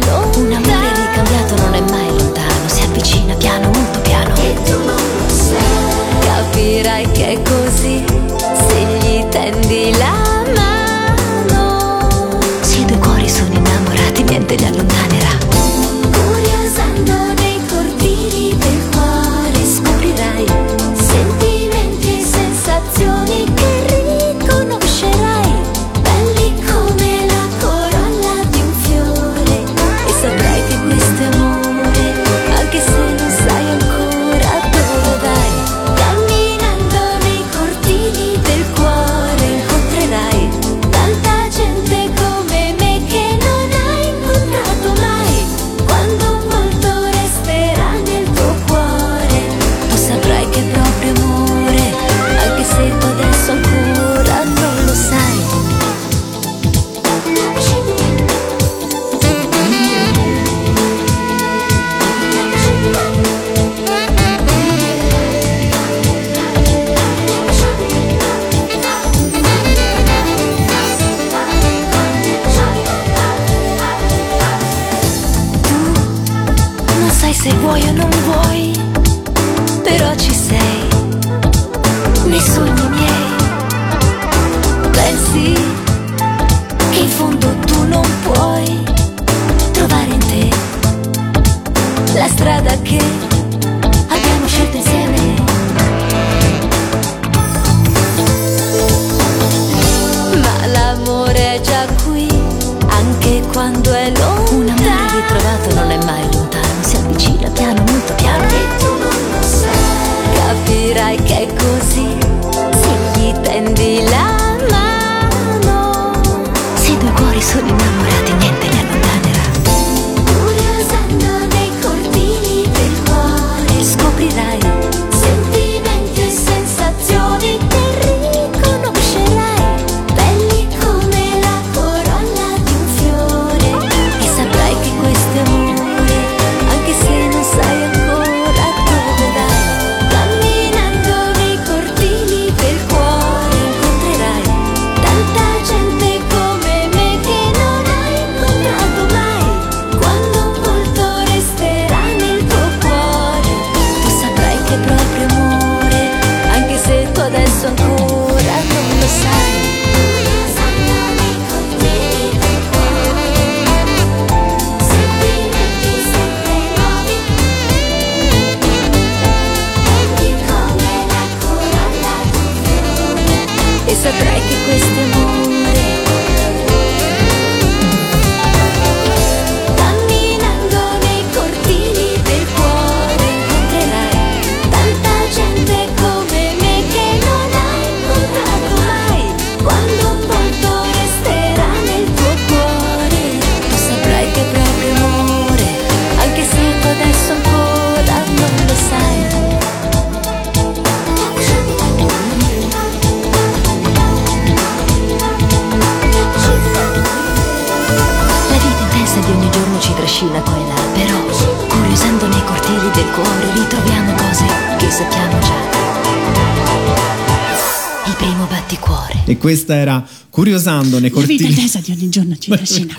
posizione cortina. La vita tesa di ogni giorno ci trascina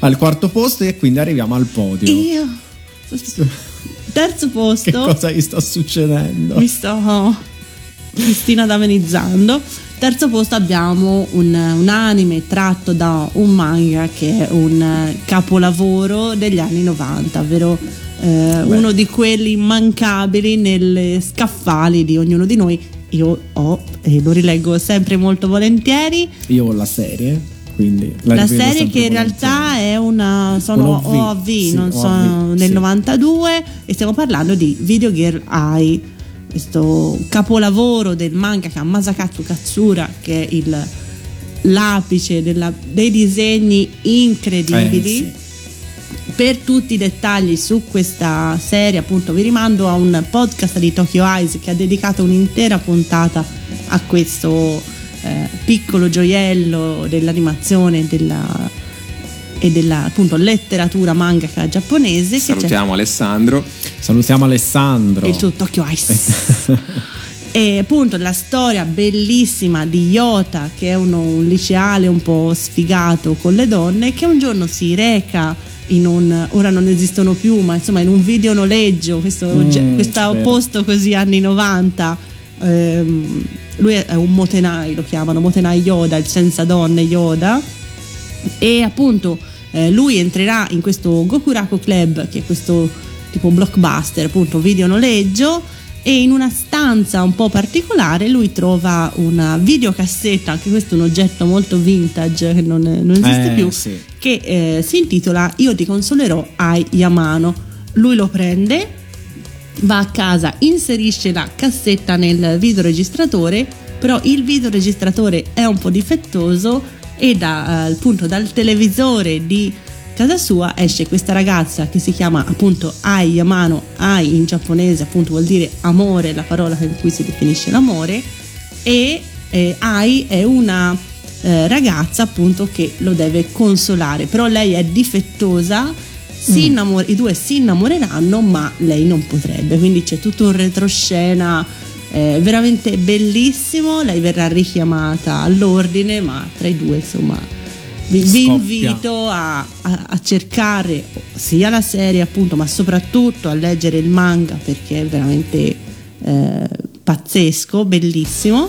Al quarto posto e quindi arriviamo al podio. Io. Terzo posto. Che cosa gli sta succedendo? Mi sto Cristina damenizzando. Terzo posto abbiamo un, un, anime tratto da un manga che è un capolavoro degli anni 90, ovvero eh, uno di quelli immancabili nelle scaffali di ognuno di noi, io ho e lo rileggo sempre molto volentieri. Io ho la serie. Quindi la, la serie che in realtà è una sono Un OV, sì, non OV, sono nel sì. 92 e stiamo parlando di Video Girl Eye questo capolavoro del manga mangaka Masakatsu Katsura che è il, l'apice della, dei disegni eh, incredibili eh, sì per tutti i dettagli su questa serie, appunto, vi rimando a un podcast di Tokyo Eyes che ha dedicato un'intera puntata a questo eh, piccolo gioiello dell'animazione e della, e della appunto, letteratura mangaka giapponese. Salutiamo Alessandro. Salutiamo Alessandro. e il suo Tokyo Ice. e appunto la storia bellissima di Yota, che è uno, un liceale un po' sfigato con le donne, che un giorno si reca in un ora non esistono più, ma insomma in un video noleggio, questo, Mm, questo posto così anni 90. ehm, lui è un Motenai, lo chiamano Motenai Yoda, il senza donne Yoda e appunto eh, lui entrerà in questo Gokuraku Club che è questo tipo blockbuster appunto video noleggio e in una stanza un po' particolare lui trova una videocassetta anche questo è un oggetto molto vintage che non, non esiste Eh, più sì. che eh, si intitola Io ti consolerò ai Yamano lui lo prende va a casa, inserisce la cassetta nel videoregistratore, però il videoregistratore è un po' difettoso e da, eh, appunto dal televisore di casa sua esce questa ragazza che si chiama appunto Ai Yamano, Ai in giapponese appunto vuol dire amore, la parola con cui si definisce l'amore. E eh, Ai è una eh, ragazza appunto che lo deve consolare, però lei è difettosa si innamor- i due si innamoreranno ma lei non potrebbe. Quindi c'è tutto un retroscena eh, veramente bellissimo. Lei verrà richiamata all'ordine ma tra i due insomma vi, vi invito a, a- a cercare sia la serie appunto ma soprattutto a leggere il manga perché è veramente eh, pazzesco bellissimo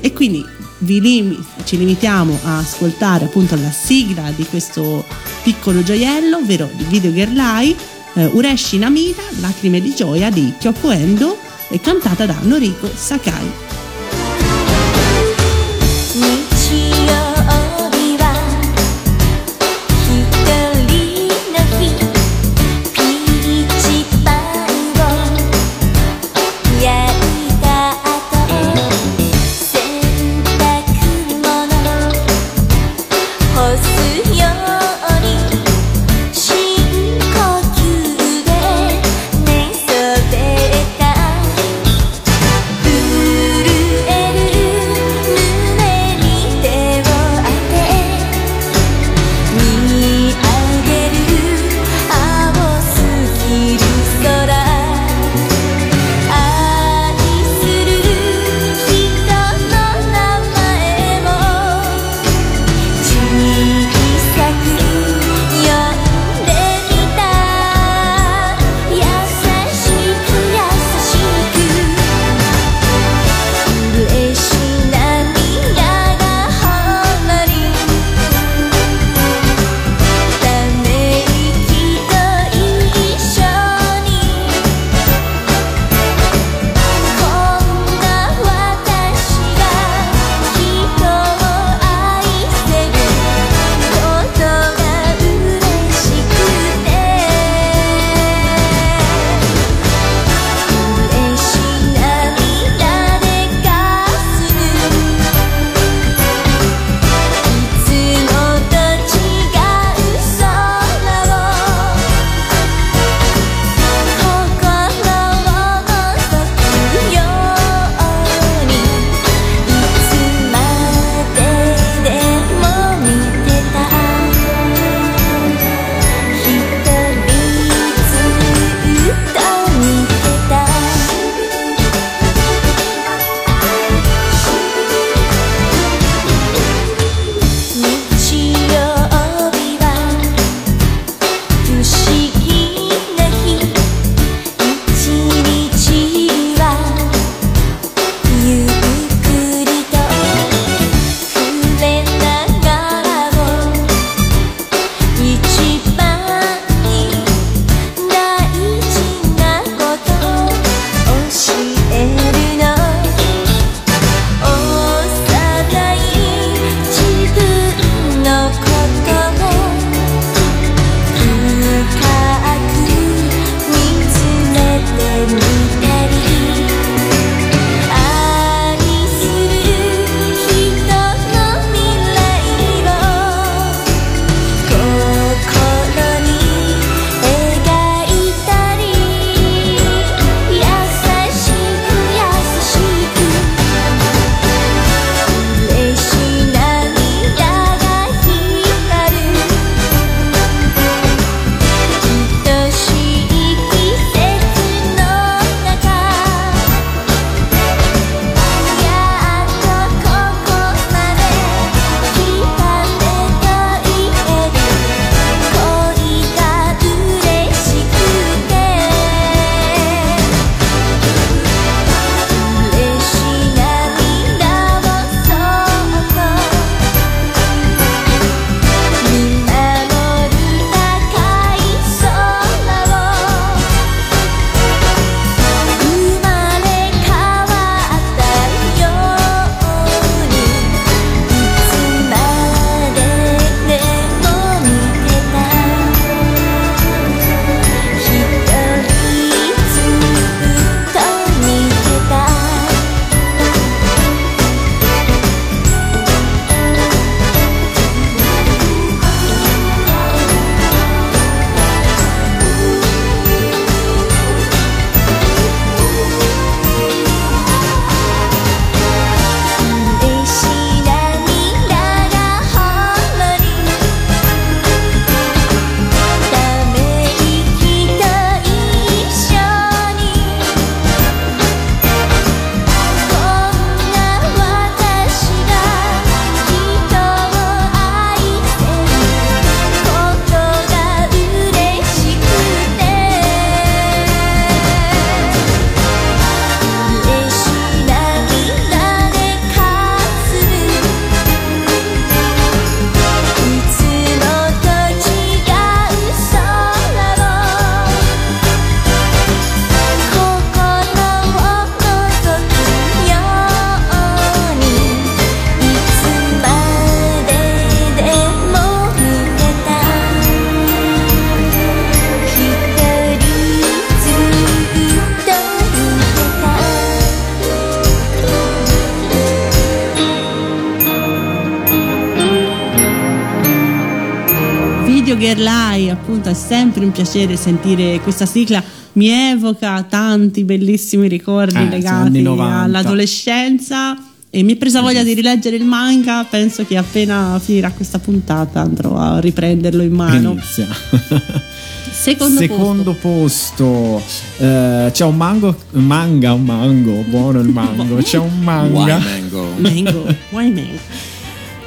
e quindi vi limi- ci limitiamo a ascoltare appunto la sigla di questo piccolo gioiello, ovvero di Video Girl Eye, eh, Ureshi Namida, Lacrime di gioia di Kyoko Endo, e cantata da Noriko Sakai. Sempre un piacere sentire questa sigla. Mi evoca tanti bellissimi ricordi Eh, legati anni 90. all'adolescenza. E mi è presa voglia di rileggere il manga. Penso che appena finirà questa puntata andrò a riprenderlo in mano. Inizia. Secondo, Secondo posto, eh, c'è un mango, manga, un mango, buono il mango. C'è un Why manga mango? Mango. Why Mango?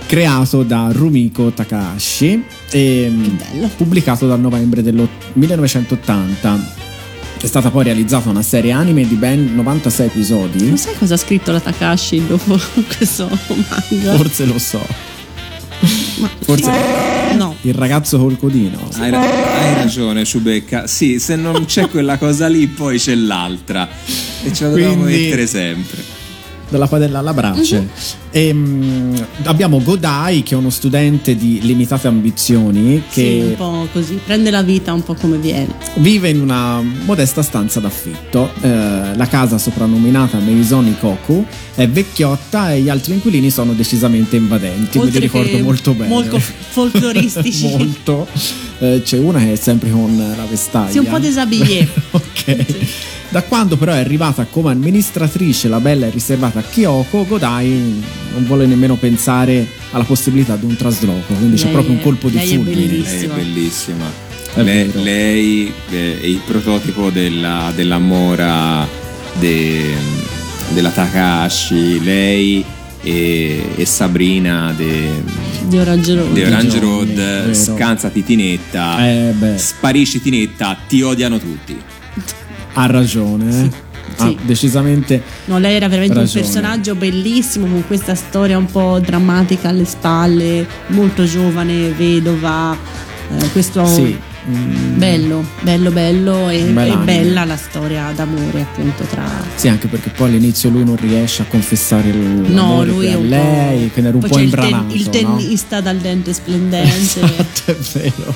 Creato da Rumiko Takahashi e bello. pubblicato dal novembre del 1980. È stata poi realizzata una serie anime di ben 96 episodi. Non sai cosa ha scritto la Takashi dopo questo manga? Forse lo so. Ma- Forse No. il ragazzo col codino. Hai, ra- hai ragione, Ciubecca. Sì, se non c'è quella cosa lì, poi c'è l'altra. E ce la dobbiamo Quindi- mettere sempre. Dalla padella alla brace. E, mm, abbiamo Godai, che è uno studente di limitate ambizioni, Sì, che un po' così, prende la vita un po' come viene. vive in una modesta stanza d'affitto. Eh, la casa soprannominata Maison Ikoku è vecchiotta e gli altri inquilini sono decisamente invadenti. Me li Oltre ricordo molto bene. molto folcloristici. molto. Eh, c'è una che è sempre con la vestaglia. Sì, un po' desabillé. ok. Da quando però è arrivata come amministratrice la bella e riservata Kyoko, Godai non vuole nemmeno pensare alla possibilità di un trasloco, quindi c'è Lei proprio un è- colpo di lei è fulmine. bellissima. È bellissima. È Le- vero. lei eh, è il prototipo della, della mora de- della Takahashi. Lei e, e Sabrina de, Di Orange Road. de Orange Giorni, Road. vero. Scansa Titinetta. Eh Sparisci Tinetta, ti odiano tutti. ha ragione. eh. Ha Sì. decisamente No, lei era veramente Ragione. un personaggio bellissimo con questa storia un po' drammatica alle spalle, molto giovane, vedova. eh, questo sì. mm, bello, bello, bello e, e bella la storia d'amore appunto tra Sì, anche perché poi all'inizio lui non riesce a confessare il No, lui che è un lei, po'. quindi era un Poi po' c'è il ten- imbranato. il, no? tennista dal dente splendente. Esatto, è vero.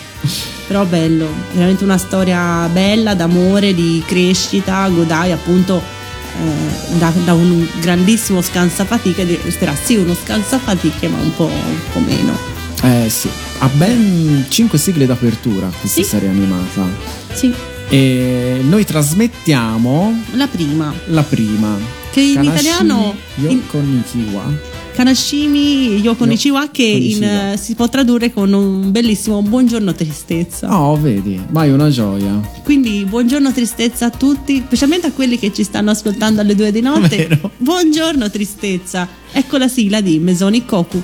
Però bello, veramente una storia bella d'amore, di crescita. Godai appunto eh, da, da un grandissimo scansafatiche resterà sì uno scansafatiche ma un po', un po' meno. Eh sì, ha ben 5 sigle d'apertura questa Sì. serie animata. Sì, E noi trasmettiamo la prima. la prima. Che in Kanashimi italiano in- Yoko Nikiwa. Kanashimi Yoko Yo- Nichiwa che in, eh, si può tradurre con un bellissimo buongiorno tristezza. Oh, vedi, mai una gioia. Quindi buongiorno tristezza a tutti, specialmente a quelli che ci stanno ascoltando alle due di notte. Vero. Buongiorno tristezza. Ecco la sigla di Mesoni Koku.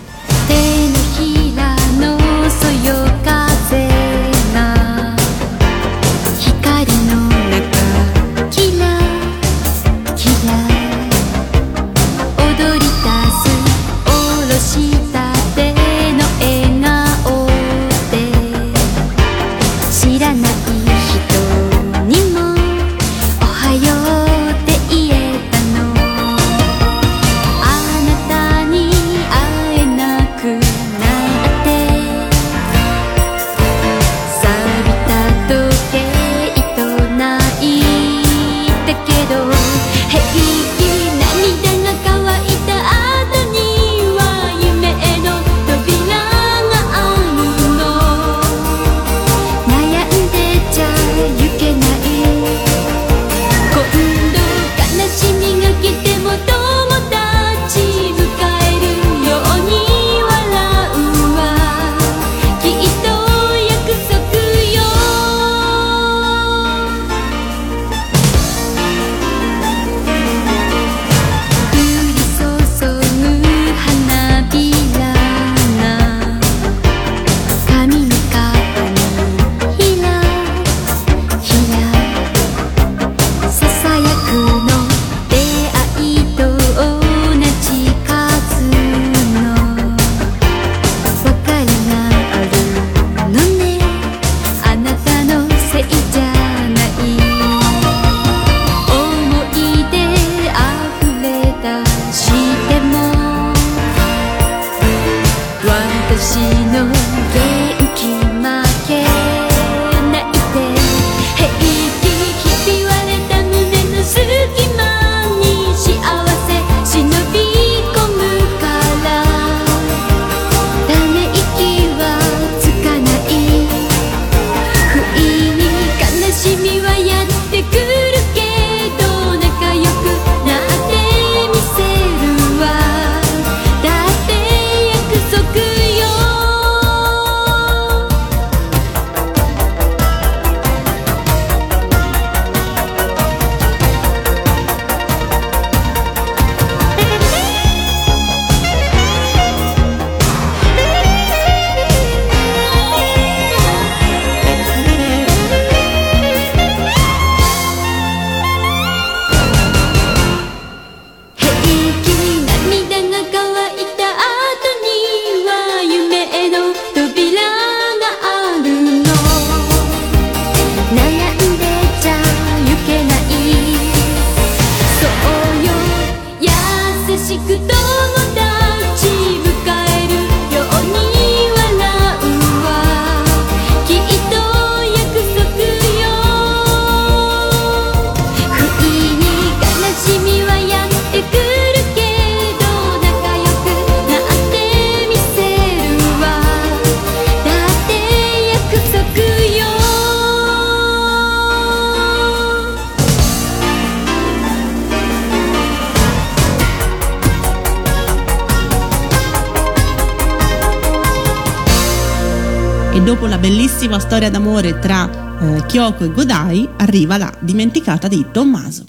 Storia d'amore tra eh, Kyoko e Godai, arriva la dimenticata di Tommaso.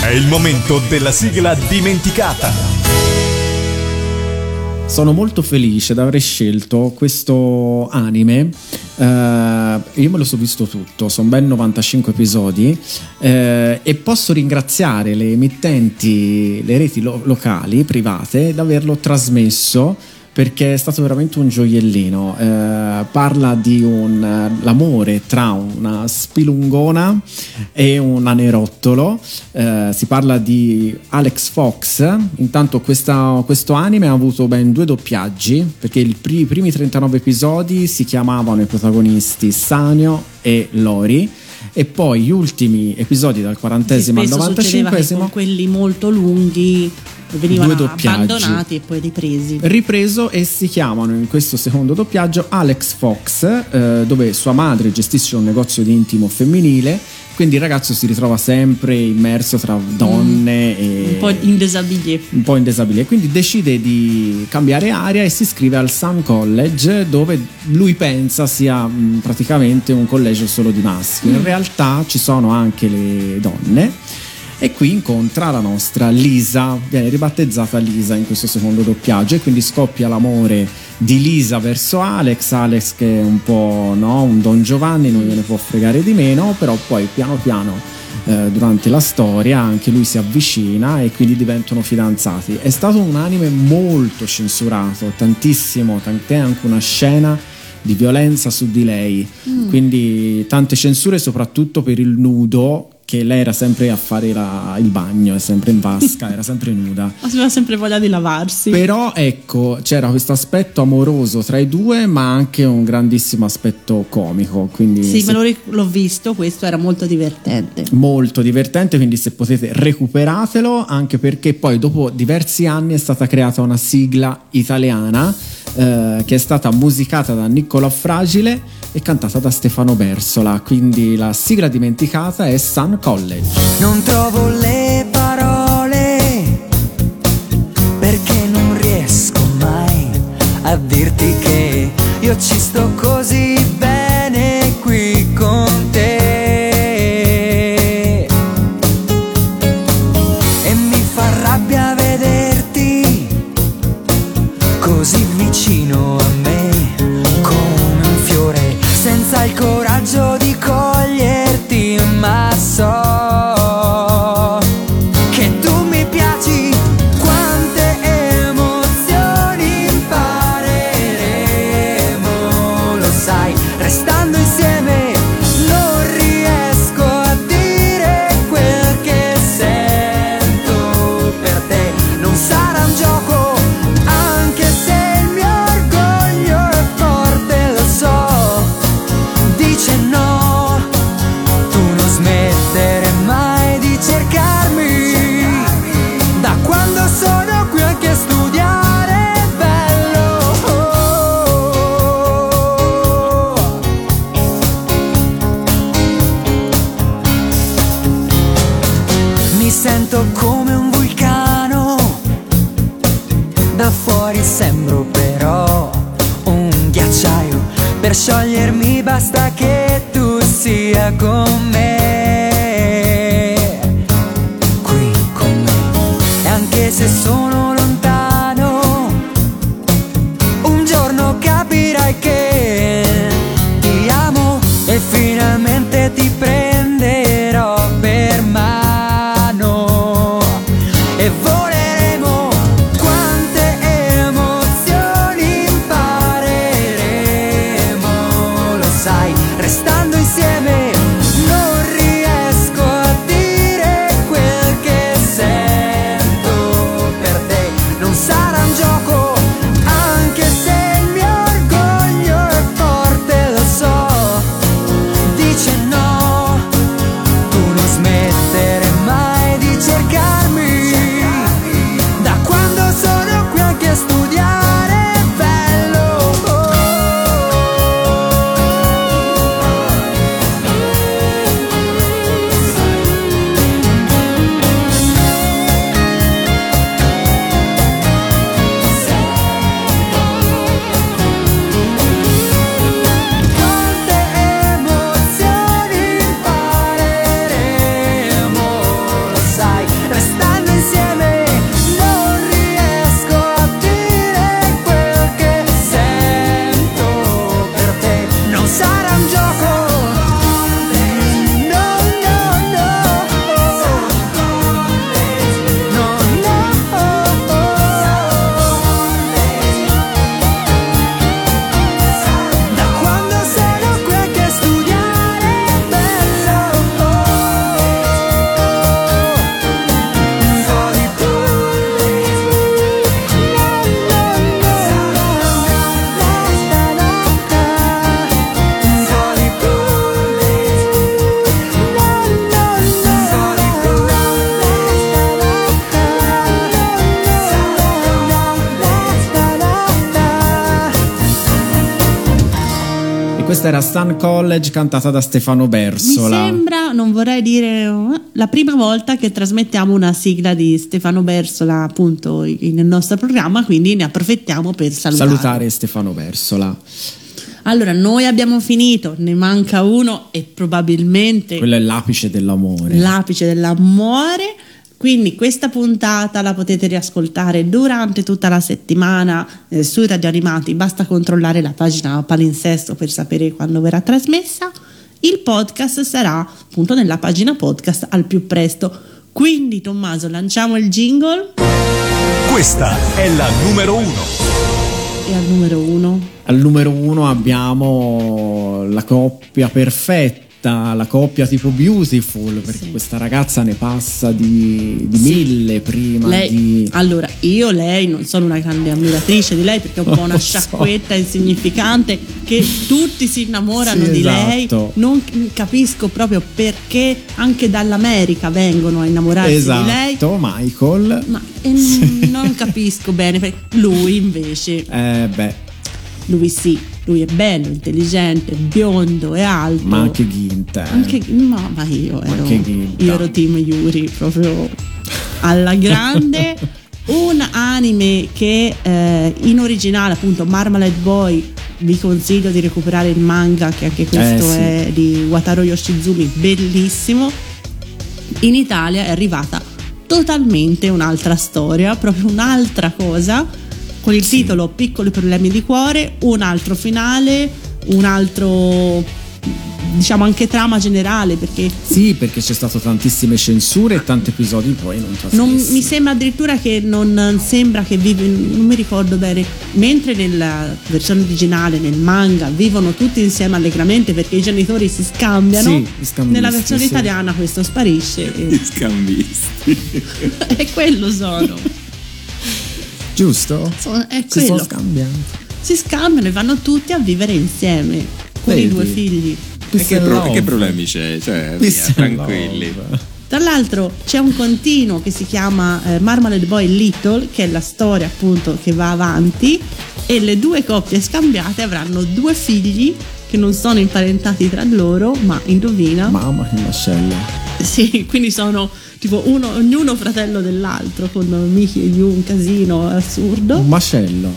È il momento della sigla dimenticata. Sono molto felice di aver scelto questo anime. Eh, io me lo sono visto tutto, sono ben 95 episodi eh, e posso ringraziare le emittenti, le reti lo- locali, private, di averlo trasmesso perché è stato veramente un gioiellino. Eh, parla di un, eh, l'amore tra una spilungona e un anerottolo. Eh, si parla di Alex Fox. Intanto questa- questo anime ha avuto ben due doppiaggi perché pri- i primi 39 episodi si chiamavano i protagonisti Sanio e Lori. E poi gli ultimi episodi dal quarantesimo al Spesso succedeva che 95 con quelli molto lunghi venivano abbandonati e poi ripresi. ripreso e si chiamano in questo secondo doppiaggio Alex Fox, eh, dove sua madre gestisce un negozio di intimo femminile, quindi il ragazzo si ritrova sempre immerso tra donne e Un po' in desabillé. un po' in quindi decide di cambiare aria e si iscrive al Sun College dove lui pensa sia mh, praticamente un collegio solo di maschi. In realtà ci sono anche le donne e qui incontra la nostra Lisa, viene ribattezzata Lisa in questo secondo doppiaggio e quindi scoppia l'amore di Lisa verso Alex, Alex che è un po' no, un Don Giovanni, non gliene può fregare di meno, però poi piano piano eh, durante la storia anche lui si avvicina e quindi diventano fidanzati. È stato un anime molto censurato, tantissimo, tant'è anche una scena di violenza su di lei, quindi tante censure soprattutto per il nudo che lei era sempre a fare la- il bagno, è sempre in vasca, era sempre nuda. Aveva sempre voglia di lavarsi. Però ecco, c'era questo aspetto amoroso tra i due, ma anche un grandissimo aspetto comico, quindi sì, se- me l'ho visto, questo era molto divertente. molto divertente, quindi se potete recuperatelo, anche perché poi dopo diversi anni è stata creata una sigla italiana eh, che è stata musicata da Niccolò Fragile e cantata da Stefano Bersola, quindi la sigla dimenticata è Sun College. Non trovo le parole perché non riesco mai a dirti che io ci sto così bene qui con te. Ma Questa era Stan College cantata da Stefano Mi Bersola. sembra, non vorrei dire, eh, la prima volta che trasmettiamo una sigla di Stefano Bersola appunto nel nostro programma, quindi ne approfittiamo per salutare. Salutare Stefano Bersola. Allora, noi abbiamo finito, ne manca uno e probabilmente Quello è l'apice dell'amore. l'apice dell'amore. Quindi questa puntata la potete riascoltare durante tutta la settimana eh, sui radio animati, basta controllare la pagina palinsesto per sapere quando verrà trasmessa. Il podcast sarà appunto nella pagina podcast al più presto. Quindi Tommaso, lanciamo il jingle Questa è la numero uno. e al numero uno Al numero uno abbiamo la coppia perfetta, la coppia tipo beautiful, perché Sì. questa ragazza ne passa di, di Sì. mille prima Lei, di... allora, io lei non sono una grande ammiratrice di lei perché è un po' una Lo so. sciacquetta insignificante che tutti si innamorano Sì, di esatto. lei. Non capisco proprio perché anche dall'America vengono a innamorarsi di lei. Esatto, Michael. Ma eh, non capisco bene lui invece, Eh beh, lui sì, lui è bello, intelligente, biondo e alto. ma anche Ginter. Anche, ma, ma io ero, Ginta. io ero team Yuri proprio alla grande. Un anime che eh, in originale, appunto, Marmalade Boy, vi consiglio di recuperare il manga, che anche questo Eh, sì. è di Wataru Yoshizumi, bellissimo. In Italia è arrivata totalmente un'altra storia, proprio un'altra cosa, con il titolo Piccoli problemi di cuore, un altro finale, un altro diciamo anche trama generale perché Sì, perché c'è stato tantissime censure e tanti episodi poi non trasmessi. non, mi sembra addirittura che non sembra che vive, non mi ricordo bene, mentre nella versione originale, nel manga, vivono tutti insieme allegramente perché i genitori si scambiano, Sì, nella versione sì. italiana questo sparisce e, Gli scambisti. e quello sono. Giusto? Sono- è Si quello. Si scambiano e vanno tutti a vivere insieme con i Vedi? due figli. E che, pro- che problemi c'è? Cioè, via, tranquilli. love. Tra l'altro c'è un continuo che si chiama eh, Marmalade Boy Little, che è la storia appunto che va avanti e le due coppie scambiate avranno due figli che non sono imparentati tra loro, ma indovina. Mamma che mascella. Sì, quindi sono tipo uno, ognuno fratello dell'altro, con Mickey e Yu, un casino assurdo. Un mascello.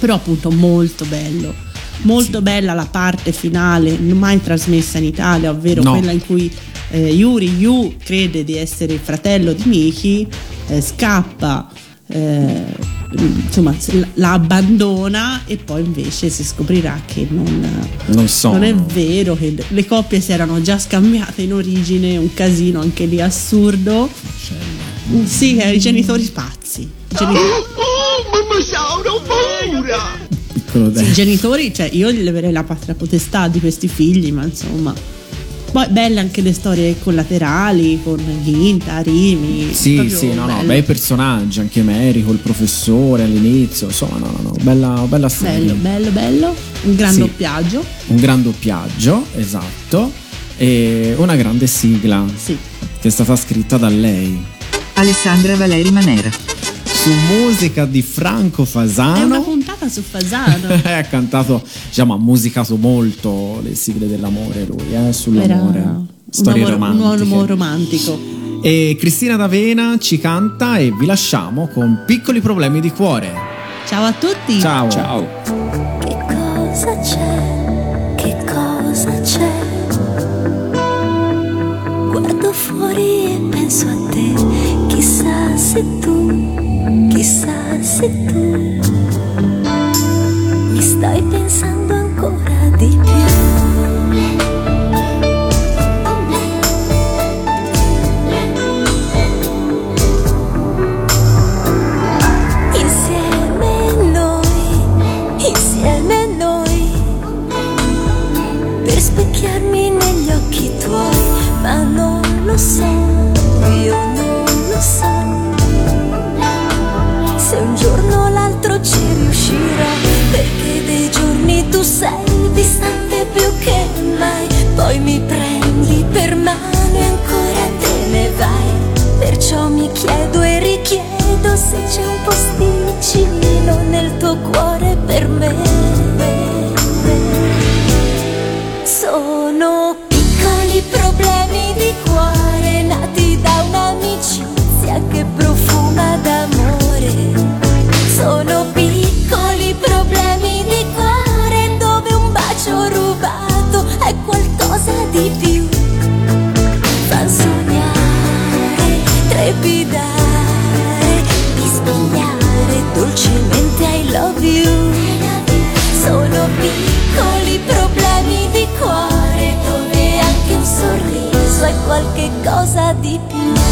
però appunto molto bello. Molto bella la parte finale, mai trasmessa in Italia, ovvero No. quella in cui eh, Yuri Yu crede di essere il fratello di Miki, eh, scappa, eh, insomma la abbandona e poi invece si scoprirà che non, Non so. non è vero, che le coppie si erano già scambiate in origine, un casino anche lì assurdo. Mm, Sì, eh, i genitori pazzi. I genitori- Piccolo Sì, dentro. I genitori, cioè io gli leverei la patria potestà di questi figli, ma insomma. Poi belle anche le storie collaterali con Ginta, Rimi. Sì, sì, no, no, bello. bei personaggi, anche Mary col professore all'inizio, insomma, no, no, no, bella, bella serie. bello, bello, bello. Un gran Sì. doppiaggio. Un gran doppiaggio, esatto, e una grande sigla Sì. che è stata scritta da lei. Alessandra Valeri Manera. Su musica di Franco È una Fasano. Su Fasano. ha cantato, diciamo, ha musicato molto le sigle dell'amore lui, eh, sull'amore. Era un storie uomo, un romantiche. uomo romantico. E Cristina D'Avena ci canta e vi lasciamo con piccoli problemi di cuore. Ciao a tutti. Ciao. Ciao. Che cosa c'è? Che cosa c'è? Guardo fuori e penso a te. Chissà se tu, chissà se tu stai pensando ancora di più. Insieme noi, insieme noi, per specchiarmi negli occhi tuoi, ma non lo so, io non lo so. Se un giorno o l'altro ci riuscirò, tu sei distante più che mai, poi mi prendi per mano e ancora te ne vai. Perciò mi chiedo e richiedo se c'è un posticino nel tuo cuore per me. di fa sognare, trepidare, mi dolcemente I love you. Sono piccoli problemi di cuore dove anche un sorriso è qualche cosa di più.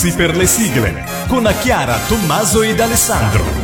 Grazie per le sigle con Chiara, Tommaso ed Alessandro.